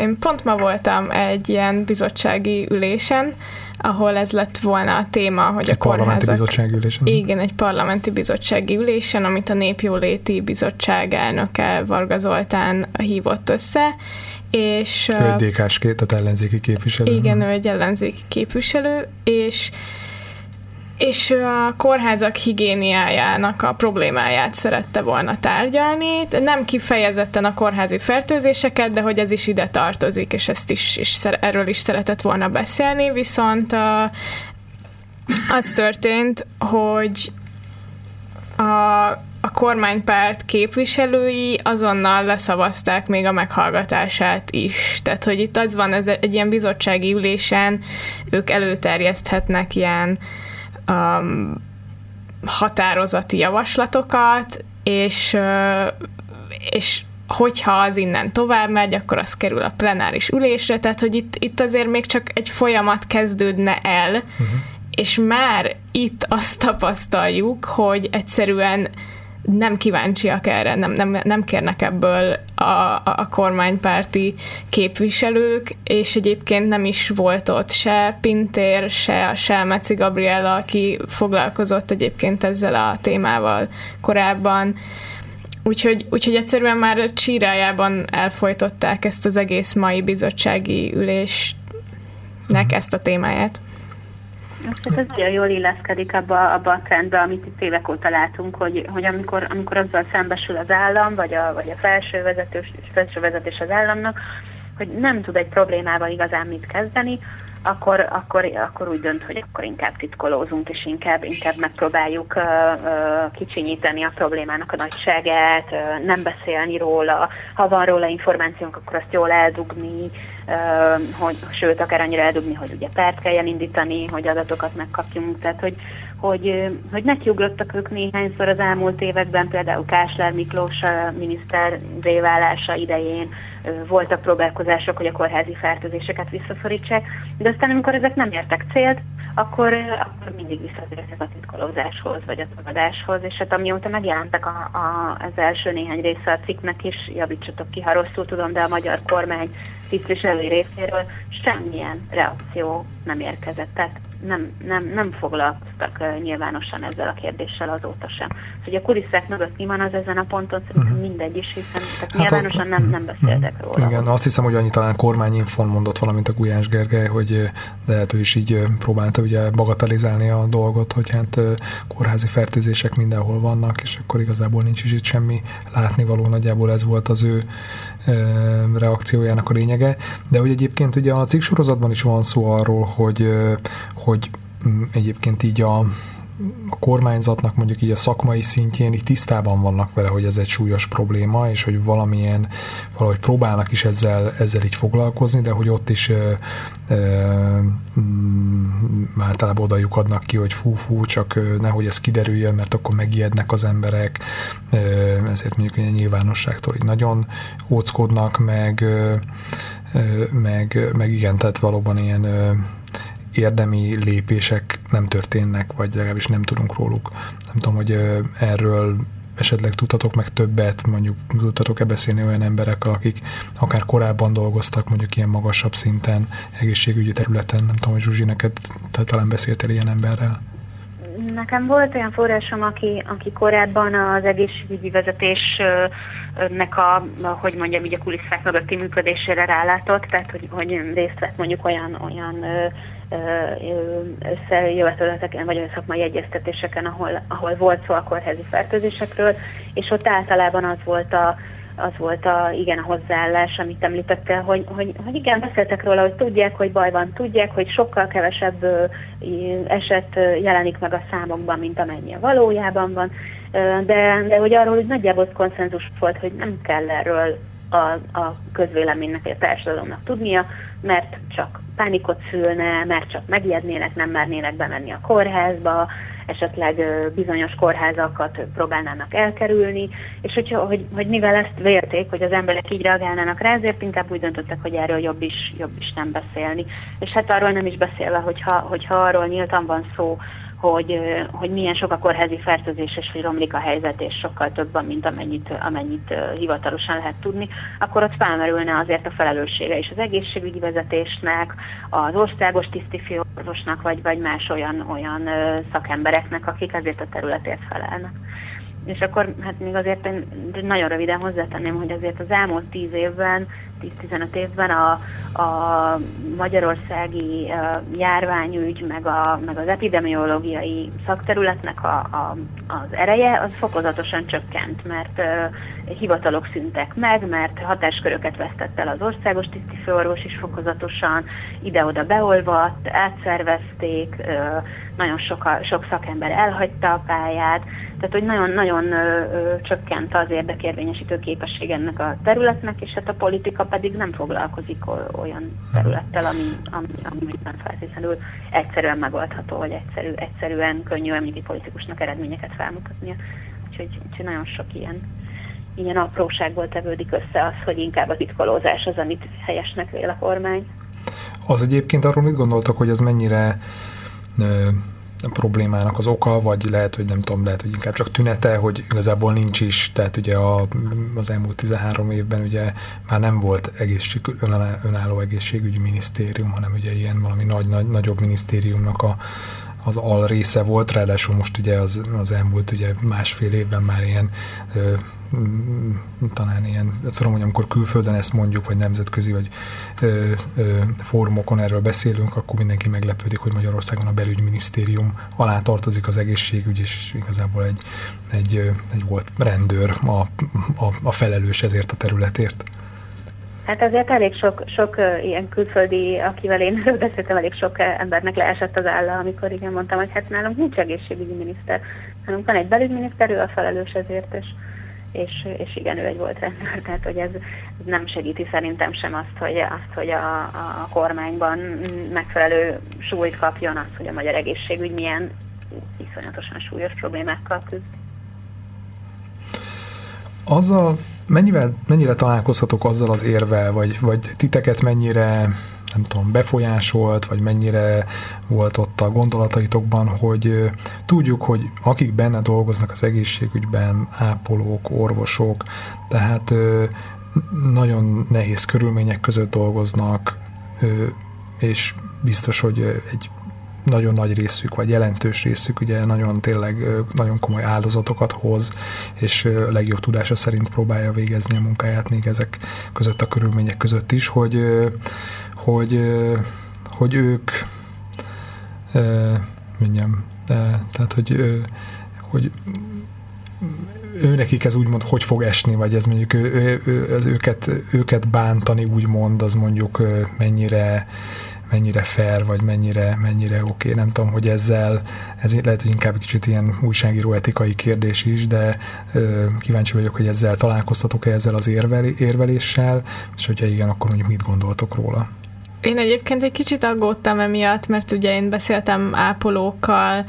Én pont ma voltam egy ilyen bizottsági ülésen, ahol ez lett volna a téma, hogy egy a kórházak... parlamenti bizottsági ülésen? Igen, egy parlamenti bizottsági ülésen, amit a Népjóléti Bizottság elnöke Varga Zoltán hívott össze, és... Ő egy DK-s, tehát ellenzéki képviselő. Igen, ő egy ellenzéki képviselő, és és a kórházak higiéniájának a problémáját szerette volna tárgyalni. Nem kifejezetten a kórházi fertőzéseket, de hogy ez is ide tartozik, és ezt is, és erről is szeretett volna beszélni, viszont a, az történt, hogy a, a kormánypárt képviselői azonnal leszavazták még a meghallgatását is. Tehát, hogy itt az van, ez egy ilyen bizottsági ülésen ők előterjeszthetnek ilyen um, határozati javaslatokat, és, uh, és hogyha az innen tovább megy, akkor az kerül a plenáris ülésre, tehát hogy itt, itt azért még csak egy folyamat kezdődne el, uh-huh. és már itt azt tapasztaljuk, hogy egyszerűen nem kíváncsiak erre, nem, nem, nem kérnek ebből a, a, kormánypárti képviselők, és egyébként nem is volt ott se Pintér, se a Selmeci Gabriella, aki foglalkozott egyébként ezzel a témával korábban. Úgyhogy, úgyhogy egyszerűen már csírájában elfolytották ezt az egész mai bizottsági ülésnek ezt a témáját. Ez nagyon jól illeszkedik abba, abba a trendbe, amit itt évek óta látunk, hogy, hogy amikor, amikor azzal szembesül az állam, vagy a, vagy a felső, vezetős, felső vezetés az államnak, hogy nem tud egy problémával igazán mit kezdeni, akkor, akkor, akkor úgy dönt, hogy akkor inkább titkolózunk, és inkább, inkább megpróbáljuk uh, uh, kicsinyíteni a problémának a nagyságát, uh, nem beszélni róla, ha van róla információnk, akkor azt jól eldugni, hogy, sőt, akár annyira eldugni, hogy ugye pert kell elindítani, hogy adatokat megkapjunk, tehát hogy, hogy, hogy nekiugrottak ők néhányszor az elmúlt években, például Kásler Miklós miniszter válása idején, voltak próbálkozások, hogy a kórházi fertőzéseket visszaszorítsák, de aztán amikor ezek nem értek célt, akkor, akkor mindig visszatértek a titkolózáshoz, vagy a tagadáshoz, és hát amióta megjelentek a, a, az első néhány része a cikknek is, javítsatok ki, ha rosszul tudom, de a magyar kormány tisztviselői részéről semmilyen reakció nem érkezett. Tehát nem, nem, nem foglalkoztak nyilvánosan ezzel a kérdéssel azóta sem. Szóval, hogy a kulisszák mögött mi van az ezen a ponton, szerintem uh-huh. mindegy is, hiszen tehát hát nyilvánosan azt, nem, nem beszéltek uh-huh. róla. Igen, azt hiszem, hogy annyi talán kormányinfon mondott valamint a Gulyás Gergely, hogy de hát ő is így próbálta ugye bagatelizálni a dolgot, hogy hát kórházi fertőzések mindenhol vannak, és akkor igazából nincs is itt semmi látnivaló, nagyjából ez volt az ő reakciójának a lényege, de hogy egyébként ugye a cikk sorozatban is van szó arról, hogy, hogy mm, egyébként így a, a kormányzatnak mondjuk így a szakmai szintjén így tisztában vannak vele, hogy ez egy súlyos probléma, és hogy valamilyen, valahogy próbálnak is ezzel, ezzel így foglalkozni, de hogy ott is ö, ö, mm, általában odajuk adnak ki, hogy fú-fú, csak nehogy ez kiderüljön, mert akkor megijednek az emberek, ö, ezért mondjuk ilyen nyilvánosságtól így nagyon óckodnak, meg, ö, meg, meg igen, tehát valóban ilyen érdemi lépések nem történnek, vagy legalábbis nem tudunk róluk. Nem tudom, hogy erről esetleg tudhatok meg többet, mondjuk tudhatok-e beszélni olyan emberekkel, akik akár korábban dolgoztak, mondjuk ilyen magasabb szinten, egészségügyi területen, nem tudom, hogy Zsuzsi, neked te talán beszéltél ilyen emberrel? Nekem volt olyan forrásom, aki, aki korábban az egészségügyi vezetésnek a, hogy mondjam, így a kulisszák mögötti működésére rálátott, tehát hogy, hogy részt vett mondjuk olyan, olyan összejövetületeken, vagy szakmai egyeztetéseken, ahol, ahol volt szó a kórházi fertőzésekről, és ott általában az volt a, az volt a, igen, a hozzáállás, amit említettél, hogy, hogy, hogy igen, beszéltek róla, hogy tudják, hogy baj van, tudják, hogy sokkal kevesebb eset jelenik meg a számokban, mint amennyi a valójában van, de, de hogy arról hogy nagyjából konszenzus volt, hogy nem kell erről a, a közvéleménynek, a társadalomnak tudnia, mert csak pánikot szülne, mert csak megijednének, nem mernének bemenni a kórházba, esetleg bizonyos kórházakat próbálnának elkerülni, és hogyha, hogy, hogy mivel ezt vérték, hogy az emberek így reagálnának rá, ezért inkább úgy döntöttek, hogy erről jobb is, jobb is nem beszélni. És hát arról nem is beszélve, hogyha, hogyha arról nyíltan van szó, hogy, hogy milyen sok a kórházi fertőzés, és hogy romlik a helyzet, és sokkal több mint amennyit, amennyit hivatalosan lehet tudni, akkor ott felmerülne azért a felelőssége is az egészségügyi vezetésnek, az országos tisztifőorvosnak, vagy, vagy más olyan, olyan szakembereknek, akik ezért a területért felelnek. És akkor hát még azért én nagyon röviden hozzátenném, hogy azért az elmúlt tíz évben 10-15 évben a, a magyarországi járványügy, meg, a, meg az epidemiológiai szakterületnek a, a, az ereje az fokozatosan csökkent, mert hivatalok szüntek meg, mert hatásköröket vesztett el az országos tisztifőorvos is fokozatosan, ide-oda beolvadt, átszervezték, nagyon sok, sok szakember elhagyta a pályát, tehát hogy nagyon-nagyon csökkent az érdekérvényesítő képesség ennek a területnek, és hát a politika pedig nem foglalkozik olyan területtel, ami, ami, ami nem feltétlenül egyszerűen megoldható, vagy egyszerű, egyszerűen könnyű említi politikusnak eredményeket felmutatnia. Úgyhogy, úgyhogy nagyon sok ilyen, ilyen apróságból tevődik össze az, hogy inkább a titkolózás az, amit helyesnek vél a kormány. Az egyébként arról mit gondoltak, hogy az mennyire problémának az oka, vagy lehet, hogy nem tudom, lehet, hogy inkább csak tünete, hogy igazából nincs is, tehát ugye a, az elmúlt 13 évben ugye már nem volt egészség, önálló egészségügyi minisztérium, hanem ugye ilyen valami nagy, nagy, nagyobb minisztériumnak a, az al része volt, ráadásul most ugye az, az elmúlt ugye másfél évben már ilyen ö, talán ilyen, tudom, hogy amikor külföldön ezt mondjuk, vagy nemzetközi, vagy ö, ö, fórumokon erről beszélünk, akkor mindenki meglepődik, hogy Magyarországon a belügyminisztérium alá tartozik az egészségügy, és igazából egy, egy, egy volt rendőr a, a, a felelős ezért a területért. Hát azért elég sok, sok ilyen külföldi, akivel én beszéltem, elég sok embernek leesett az álla, amikor igen mondtam, hogy hát nálunk nincs egészségügyi miniszter. Nálunk van egy belügyminiszter, ő a felelős ezért, és, és, és igen, ő egy volt rendőr, tehát hogy ez, ez nem segíti szerintem sem azt, hogy, azt, hogy a, a kormányban megfelelő súlyt kapjon az, hogy a magyar egészségügy milyen iszonyatosan súlyos problémákkal küzd. Azzal mennyivel, mennyire találkozhatok azzal az érvel, vagy, vagy titeket mennyire nem tudom, befolyásolt, vagy mennyire volt ott a gondolataitokban, hogy tudjuk, hogy akik benne dolgoznak az egészségügyben, ápolók, orvosok, tehát nagyon nehéz körülmények között dolgoznak, és biztos, hogy egy nagyon nagy részük, vagy jelentős részük ugye nagyon tényleg nagyon komoly áldozatokat hoz, és legjobb tudása szerint próbálja végezni a munkáját még ezek között a körülmények között is, hogy, hogy, hogy ők mondjam, tehát hogy, hogy őnekik ez úgymond hogy fog esni, vagy ez mondjuk ő, ő, ő, az őket, őket bántani úgymond, az mondjuk mennyire mennyire fair, vagy mennyire, mennyire oké. Okay. Nem tudom, hogy ezzel, ez lehet, hogy inkább kicsit ilyen újságíró etikai kérdés is, de ö, kíváncsi vagyok, hogy ezzel találkoztatok-e ezzel az érvel, érveléssel, és hogyha igen, akkor mondjuk mit gondoltok róla? Én egyébként egy kicsit aggódtam emiatt, mert ugye én beszéltem ápolókkal,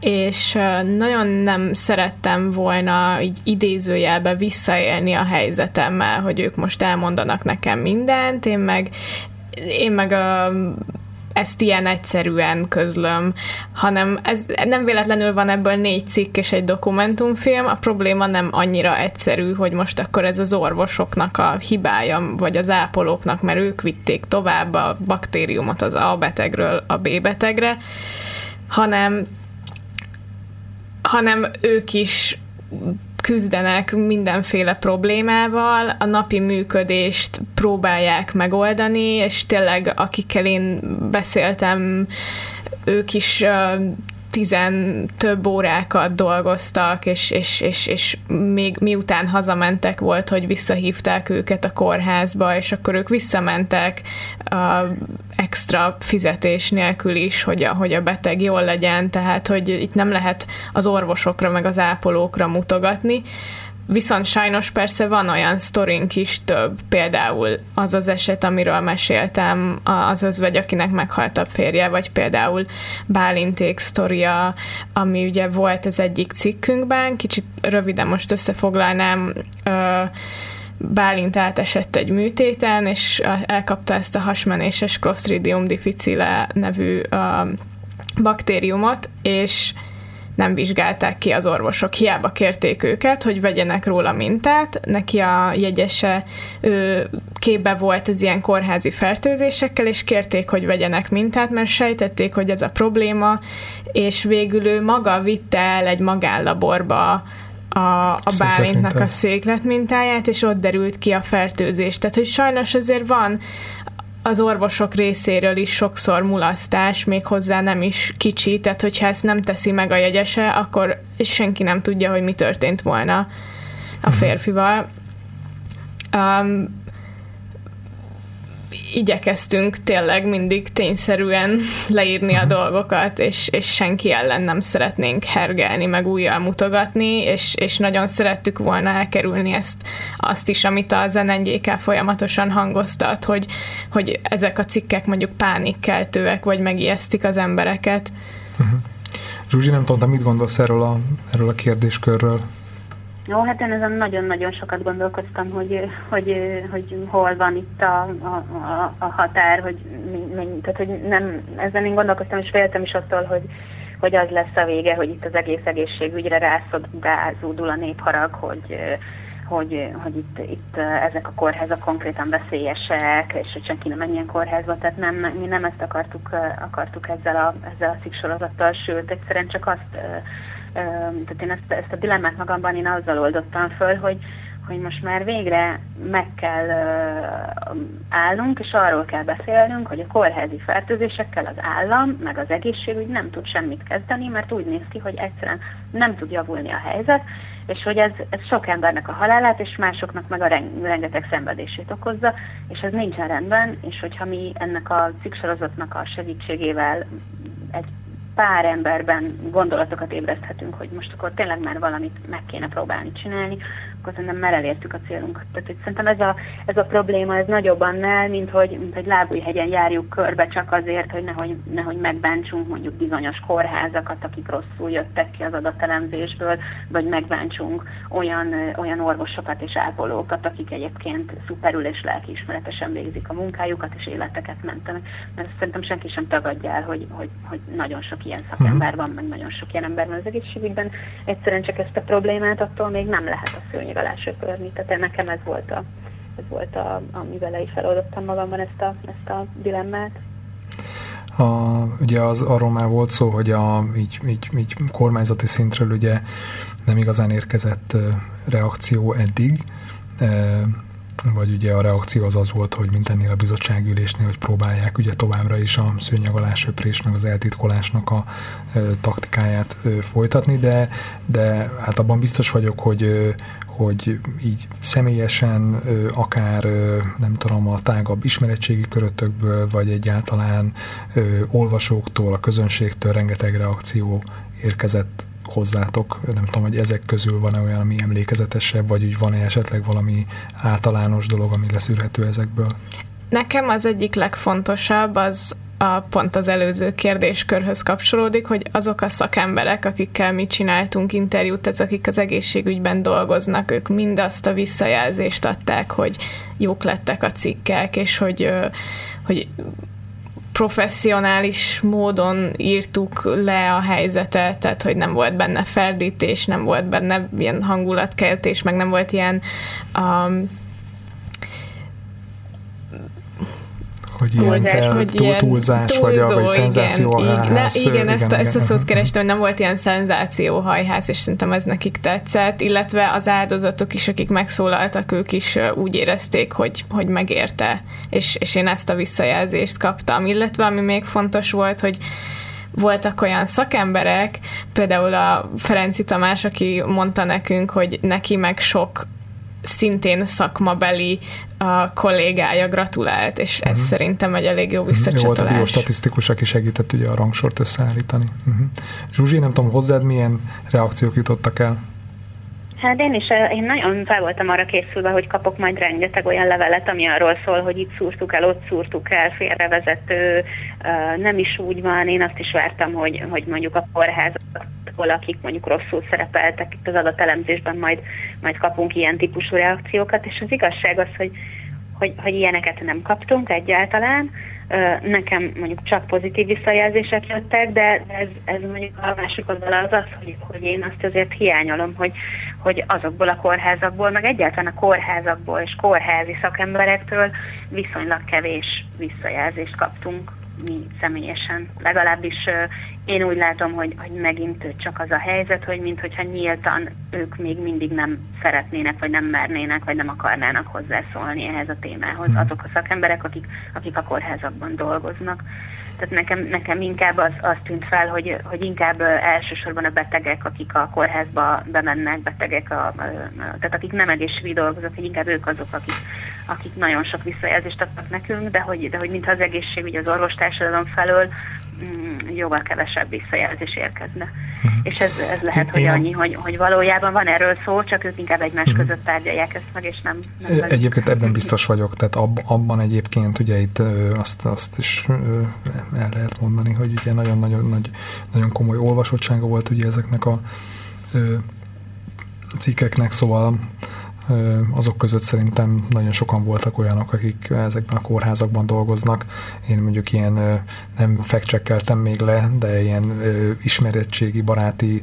és nagyon nem szerettem volna így idézőjelbe visszaélni a helyzetemmel, hogy ők most elmondanak nekem mindent, én meg én meg a ezt ilyen egyszerűen közlöm, hanem ez nem véletlenül van ebből négy cikk és egy dokumentumfilm, a probléma nem annyira egyszerű, hogy most akkor ez az orvosoknak a hibája, vagy az ápolóknak, mert ők vitték tovább a baktériumot az A betegről a B betegre, hanem hanem ők is küzdenek mindenféle problémával, a napi működést próbálják megoldani, és tényleg akikkel én beszéltem, ők is tizen több órákat dolgoztak, és, és, és, és még miután hazamentek volt, hogy visszahívták őket a kórházba, és akkor ők visszamentek a extra fizetés nélkül is, hogy a, hogy a beteg jól legyen, tehát hogy itt nem lehet az orvosokra meg az ápolókra mutogatni, Viszont sajnos persze van olyan sztorink is több, például az az eset, amiről meséltem, az özvegy, akinek meghalt a férje, vagy például Bálinték sztoria, ami ugye volt az egyik cikkünkben, kicsit röviden most összefoglalnám, Bálint átesett egy műtéten, és elkapta ezt a hasmenéses Clostridium difficile nevű baktériumot, és nem vizsgálták ki az orvosok, hiába kérték őket, hogy vegyenek róla mintát. Neki a jegyese ő, képbe volt az ilyen kórházi fertőzésekkel, és kérték, hogy vegyenek mintát, mert sejtették, hogy ez a probléma, és végül ő maga vitte el egy magánlaborba a, a Bálintnak a székletmintáját, és ott derült ki a fertőzés. Tehát, hogy sajnos azért van az orvosok részéről is sokszor mulasztás, még hozzá nem is kicsi, tehát hogyha ezt nem teszi meg a jegyese, akkor senki nem tudja, hogy mi történt volna a mhm. férfival. Um, igyekeztünk tényleg mindig tényszerűen leírni a mhm. dolgokat, és, és senki ellen nem szeretnénk hergelni, meg újjal mutogatni, és, és nagyon szerettük volna elkerülni ezt, azt is, amit a NNGK folyamatosan hangoztat, hogy, hogy ezek a cikkek mondjuk pánikkeltőek, vagy megijesztik az embereket. Uh-huh. Zsuzsi, nem tudom, mit gondolsz erről a, erről a kérdéskörről? Jó, hát én ezen nagyon-nagyon sokat gondolkoztam, hogy, hogy, hogy hol van itt a, a, a határ, hogy, tehát, hogy nem, ezen én gondolkoztam, és féltem is attól, hogy, hogy az lesz a vége, hogy itt az egész egészségügyre rászod, a népharag, hogy, hogy, hogy itt, itt ezek a kórházak konkrétan veszélyesek, és hogy senki nem menjen kórházba, tehát nem, mi nem ezt akartuk, akartuk ezzel a, ezzel a sziksorozattal, sőt, egyszerűen csak azt tehát én ezt, ezt a dilemmát magamban én azzal oldottam föl, hogy, hogy most már végre meg kell állnunk, és arról kell beszélnünk, hogy a kórházi fertőzésekkel az állam, meg az egészségügy nem tud semmit kezdeni, mert úgy néz ki, hogy egyszerűen nem tud javulni a helyzet, és hogy ez, ez sok embernek a halálát, és másoknak meg a rengeteg szenvedését okozza, és ez nincsen rendben, és hogyha mi ennek a cikksorozatnak a segítségével egy pár emberben gondolatokat ébreszthetünk, hogy most akkor tényleg már valamit meg kéne próbálni csinálni, akkor szerintem már elértük a célunkat. Tehát hogy szerintem ez a, ez a probléma ez nagyobb annál, mint hogy, mint hogy lábújhegyen járjuk körbe csak azért, hogy nehogy, nehogy megbántsunk mondjuk bizonyos kórházakat, akik rosszul jöttek ki az adatelemzésből, vagy megbántsunk olyan, olyan orvosokat és ápolókat, akik egyébként szuperül és lelkiismeretesen végzik a munkájukat és életeket mentenek. Mert szerintem senki sem tagadja el, hogy, hogy, hogy nagyon sok ilyen szakember van, meg nagyon sok ilyen ember van az egészségügyben. Egyszerűen csak ezt a problémát attól még nem lehet a szőnyeg még alá söpörni. Tehát nekem ez volt, a, ez volt a, ami vele is feloldottam magamban ezt a, ezt a dilemmát. A, ugye az arról már volt szó, hogy a, így, így, így kormányzati szintről ugye nem igazán érkezett reakció eddig, vagy ugye a reakció az az volt, hogy mint ennél a bizottságülésnél, hogy próbálják ugye továbbra is a szőnyeg alá söprés, meg az eltitkolásnak a taktikáját folytatni, de, de hát abban biztos vagyok, hogy, hogy így személyesen, akár nem tudom, a tágabb ismeretségi körötökből, vagy egyáltalán olvasóktól, a közönségtől rengeteg reakció érkezett hozzátok. Nem tudom, hogy ezek közül van-e olyan, ami emlékezetesebb, vagy úgy van-e esetleg valami általános dolog, ami leszűrhető ezekből? Nekem az egyik legfontosabb az a, pont az előző kérdéskörhöz kapcsolódik, hogy azok a szakemberek, akikkel mi csináltunk interjút, tehát akik az egészségügyben dolgoznak, ők mind azt a visszajelzést adták, hogy jók lettek a cikkek, és hogy, hogy professzionális módon írtuk le a helyzetet, tehát hogy nem volt benne ferdítés, nem volt benne ilyen hangulatkeltés, meg nem volt ilyen um, hogy ilyen hogy, fel, hogy túl, túlzás, túlzó, vagy, a, vagy szenzáció igen, igen, ne, igen, igen, ezt, igen, ezt a szót kerestem, hogy nem volt ilyen szenzációhajház, és szerintem ez nekik tetszett, illetve az áldozatok is, akik megszólaltak, ők is úgy érezték, hogy, hogy megérte, és, és én ezt a visszajelzést kaptam, illetve ami még fontos volt, hogy voltak olyan szakemberek, például a Ferenci Tamás, aki mondta nekünk, hogy neki meg sok szintén szakmabeli a kollégája gratulált, és ez uh-huh. szerintem egy elég jó visszacsatolás. Jó volt a biostatisztikus, aki segített ugye a rangsort összeállítani. Uh-huh. Zsuzsi, nem tudom, hozzád milyen reakciók jutottak el? Hát én is, én nagyon fel voltam arra készülve, hogy kapok majd rengeteg olyan levelet, ami arról szól, hogy itt szúrtuk el, ott szúrtuk el, félrevezető, nem is úgy van. Én azt is vártam, hogy, hogy mondjuk a kórházakból, akik mondjuk rosszul szerepeltek itt az adatelemzésben, majd, majd kapunk ilyen típusú reakciókat, és az igazság az, hogy, hogy, hogy ilyeneket nem kaptunk egyáltalán, Nekem mondjuk csak pozitív visszajelzések jöttek, de ez, ez mondjuk a másik oldala az az, hogy, hogy én azt azért hiányolom, hogy, hogy azokból a kórházakból, meg egyáltalán a kórházakból és kórházi szakemberektől viszonylag kevés visszajelzést kaptunk mi személyesen. Legalábbis én úgy látom, hogy, hogy megint csak az a helyzet, hogy mintha nyíltan ők még mindig nem szeretnének, vagy nem mernének, vagy nem akarnának hozzászólni ehhez a témához. Hmm. Azok a szakemberek, akik, akik a kórházakban dolgoznak. Tehát nekem, nekem inkább az, az tűnt fel, hogy, hogy inkább elsősorban a betegek, akik a kórházba bemennek, betegek, a, tehát akik nem egészségügyi dolgozók, hogy inkább ők azok, akik, akik nagyon sok visszajelzést adtak nekünk, de hogy, de hogy mintha az egészségügy az orvostársadalom felől jóval kevesebb visszajelzés érkezne. Uh-huh. És ez, ez lehet, hogy annyi, hogy, hogy valójában van erről szó, csak ők inkább egymás uh-huh. között tárgyalják ezt meg, és nem... nem egyébként ebben biztos vagyok, tehát ab, abban egyébként ugye itt azt, azt is el lehet mondani, hogy ugye nagyon-nagyon nagy, nagyon komoly olvasottsága volt ugye ezeknek a cikkeknek, szóval azok között szerintem nagyon sokan voltak olyanok, akik ezekben a kórházakban dolgoznak. Én mondjuk ilyen nem fekcsekkeltem még le, de ilyen ismeretségi, baráti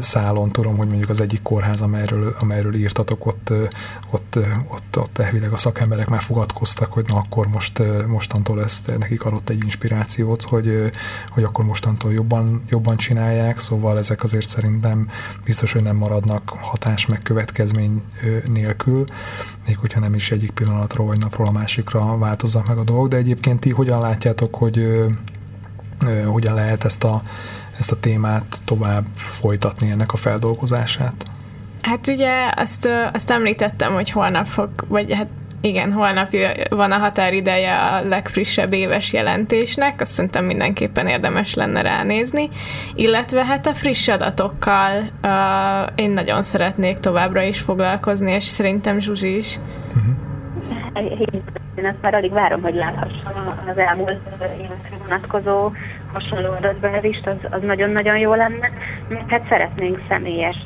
szálon tudom, hogy mondjuk az egyik kórház, amelyről, amelyről írtatok, ott, ott, ott, ott elvileg a szakemberek már fogadkoztak, hogy na akkor most mostantól ezt nekik adott egy inspirációt, hogy, hogy akkor mostantól jobban, jobban csinálják, szóval ezek azért szerintem biztos, hogy nem maradnak hatás meg következmény nélkül, még hogyha nem is egyik pillanatról vagy napról a másikra változnak meg a dolgok, de egyébként ti hogyan látjátok, hogy hogyan lehet ezt a ezt a témát tovább folytatni, ennek a feldolgozását? Hát ugye azt, azt említettem, hogy holnap fog, vagy hát igen, holnap van a határideje a legfrissebb éves jelentésnek, azt szerintem mindenképpen érdemes lenne ránézni, illetve hát a friss adatokkal uh, én nagyon szeretnék továbbra is foglalkozni, és szerintem Zsuzsi is. Uh-huh. Én ezt már alig várom, hogy láthassam az elmúlt évekre vonatkozó hasonló adatbázist, az, az nagyon-nagyon jó lenne, mert hát szeretnénk személyes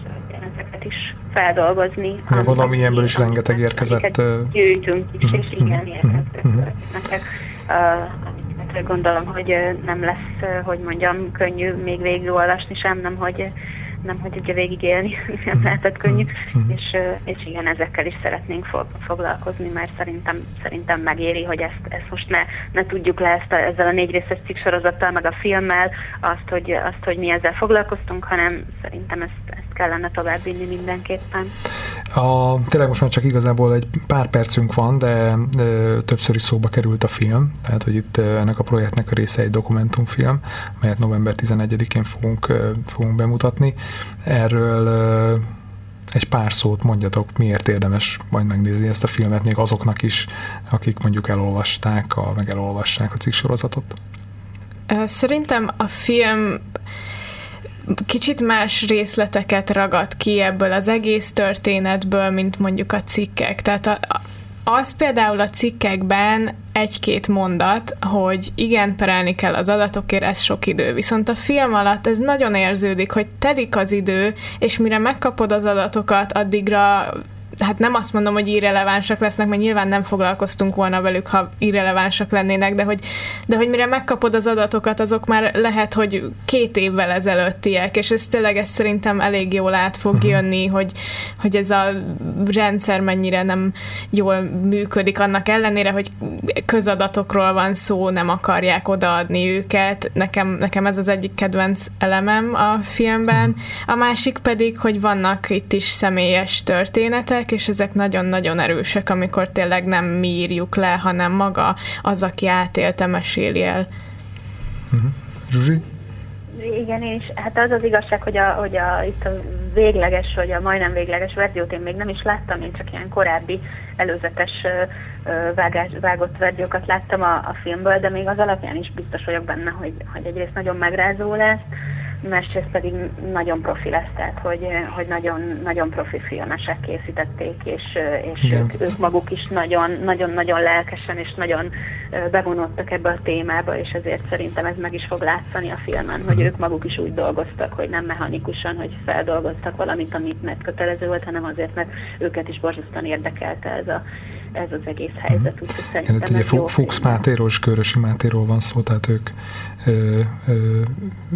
feldolgozni. Ja, gondolom, ilyenből is rengeteg érkezett. Gyűjtünk is, és mhm. igen, érkezett történetek. Gondolom, hogy nem lesz, hogy mondjam, könnyű még végigolvasni sem, nem, hogy nem hogy ugye végigélni, nem lehetett könnyű, mm-hmm. és, és igen, ezekkel is szeretnénk fog, foglalkozni, mert szerintem, szerintem megéri, hogy ezt, ezt most ne, ne tudjuk le ezt a, ezzel a négy részes cikksorozattal, meg a filmmel, azt hogy, azt, hogy mi ezzel foglalkoztunk, hanem szerintem ezt, ezt kellene tovább vinni mindenképpen. A, tényleg most már csak igazából egy pár percünk van, de, de többször is szóba került a film, tehát hogy itt ennek a projektnek a része egy dokumentumfilm, melyet november 11-én fogunk, fogunk bemutatni. Erről egy pár szót mondjatok, miért érdemes majd megnézni ezt a filmet még azoknak is, akik mondjuk elolvasták, a, meg elolvassák a cikksorozatot? Szerintem a film kicsit más részleteket ragad ki ebből az egész történetből, mint mondjuk a cikkek. Tehát a, az például a cikkekben egy-két mondat, hogy igen, perelni kell az adatokért, ez sok idő. Viszont a film alatt ez nagyon érződik, hogy telik az idő, és mire megkapod az adatokat, addigra hát nem azt mondom, hogy irrelevánsak lesznek, mert nyilván nem foglalkoztunk volna velük, ha irrelevánsak lennének, de hogy, de hogy mire megkapod az adatokat, azok már lehet, hogy két évvel ezelőttiek, és ez tényleg ez szerintem elég jól át fog uh-huh. jönni, hogy, hogy ez a rendszer mennyire nem jól működik, annak ellenére, hogy közadatokról van szó, nem akarják odaadni őket. Nekem, nekem ez az egyik kedvenc elemem a filmben. Uh-huh. A másik pedig, hogy vannak itt is személyes történetek, és ezek nagyon-nagyon erősek, amikor tényleg nem mi írjuk le, hanem maga az, aki átélte, meséli el. Uh-huh. Zsuzsi? Igen, és hát az az igazság, hogy, a, hogy a, itt a végleges, vagy a majdnem végleges verziót én még nem is láttam, én csak ilyen korábbi előzetes vágás, vágott verziókat láttam a, a filmből, de még az alapján is biztos vagyok benne, hogy, hogy egyrészt nagyon megrázó lesz, másrészt pedig nagyon profi lesz, tehát hogy, hogy nagyon, nagyon profi filmesek készítették, és, és ők, ők maguk is nagyon-nagyon lelkesen és nagyon bevonódtak ebbe a témába, és ezért szerintem ez meg is fog látszani a filmen, hogy mhm. ők maguk is úgy dolgoztak, hogy nem mechanikusan, hogy feldolgoztak valamit, amit megkötelező volt, hanem azért, mert őket is borzasztóan érdekelte ez a ez az egész helyzet. Uh-huh. Úgyhogy szerintem Igen, ugye Fuchs Mátéról és Körösi Mátéról van szó, tehát ők ö, ö,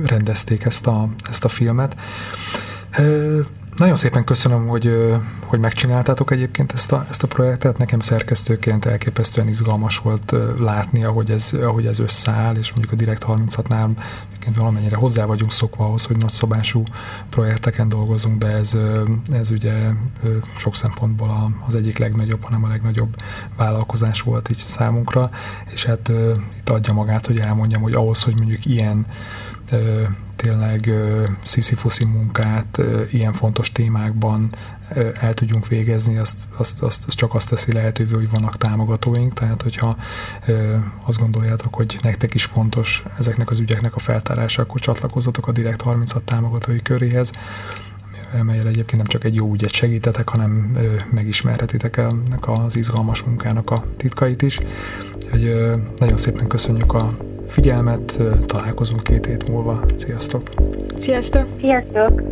rendezték ezt a, ezt a filmet. Ö, nagyon szépen köszönöm, hogy, hogy megcsináltátok egyébként ezt a, ezt a projektet. Nekem szerkesztőként elképesztően izgalmas volt látni, ahogy ez, ahogy ez összeáll, és mondjuk a Direkt 36-nál egyébként valamennyire hozzá vagyunk szokva ahhoz, hogy nagyszabású projekteken dolgozunk, de ez, ez ugye sok szempontból az egyik legnagyobb, hanem a legnagyobb vállalkozás volt így számunkra, és hát itt adja magát, hogy elmondjam, hogy ahhoz, hogy mondjuk ilyen tényleg sziszifuszi munkát ilyen fontos témákban el tudjunk végezni, azt, azt, azt, azt csak azt teszi lehetővé, hogy vannak támogatóink, tehát hogyha azt gondoljátok, hogy nektek is fontos ezeknek az ügyeknek a feltárása, akkor csatlakozzatok a Direkt 36 támogatói köréhez, melyel egyébként nem csak egy jó ügyet segítetek, hanem megismerhetitek ennek az izgalmas munkának a titkait is. Úgyhogy nagyon szépen köszönjük a figyelmet, találkozunk két hét múlva. Sziasztok! Sziasztok! Sziasztok!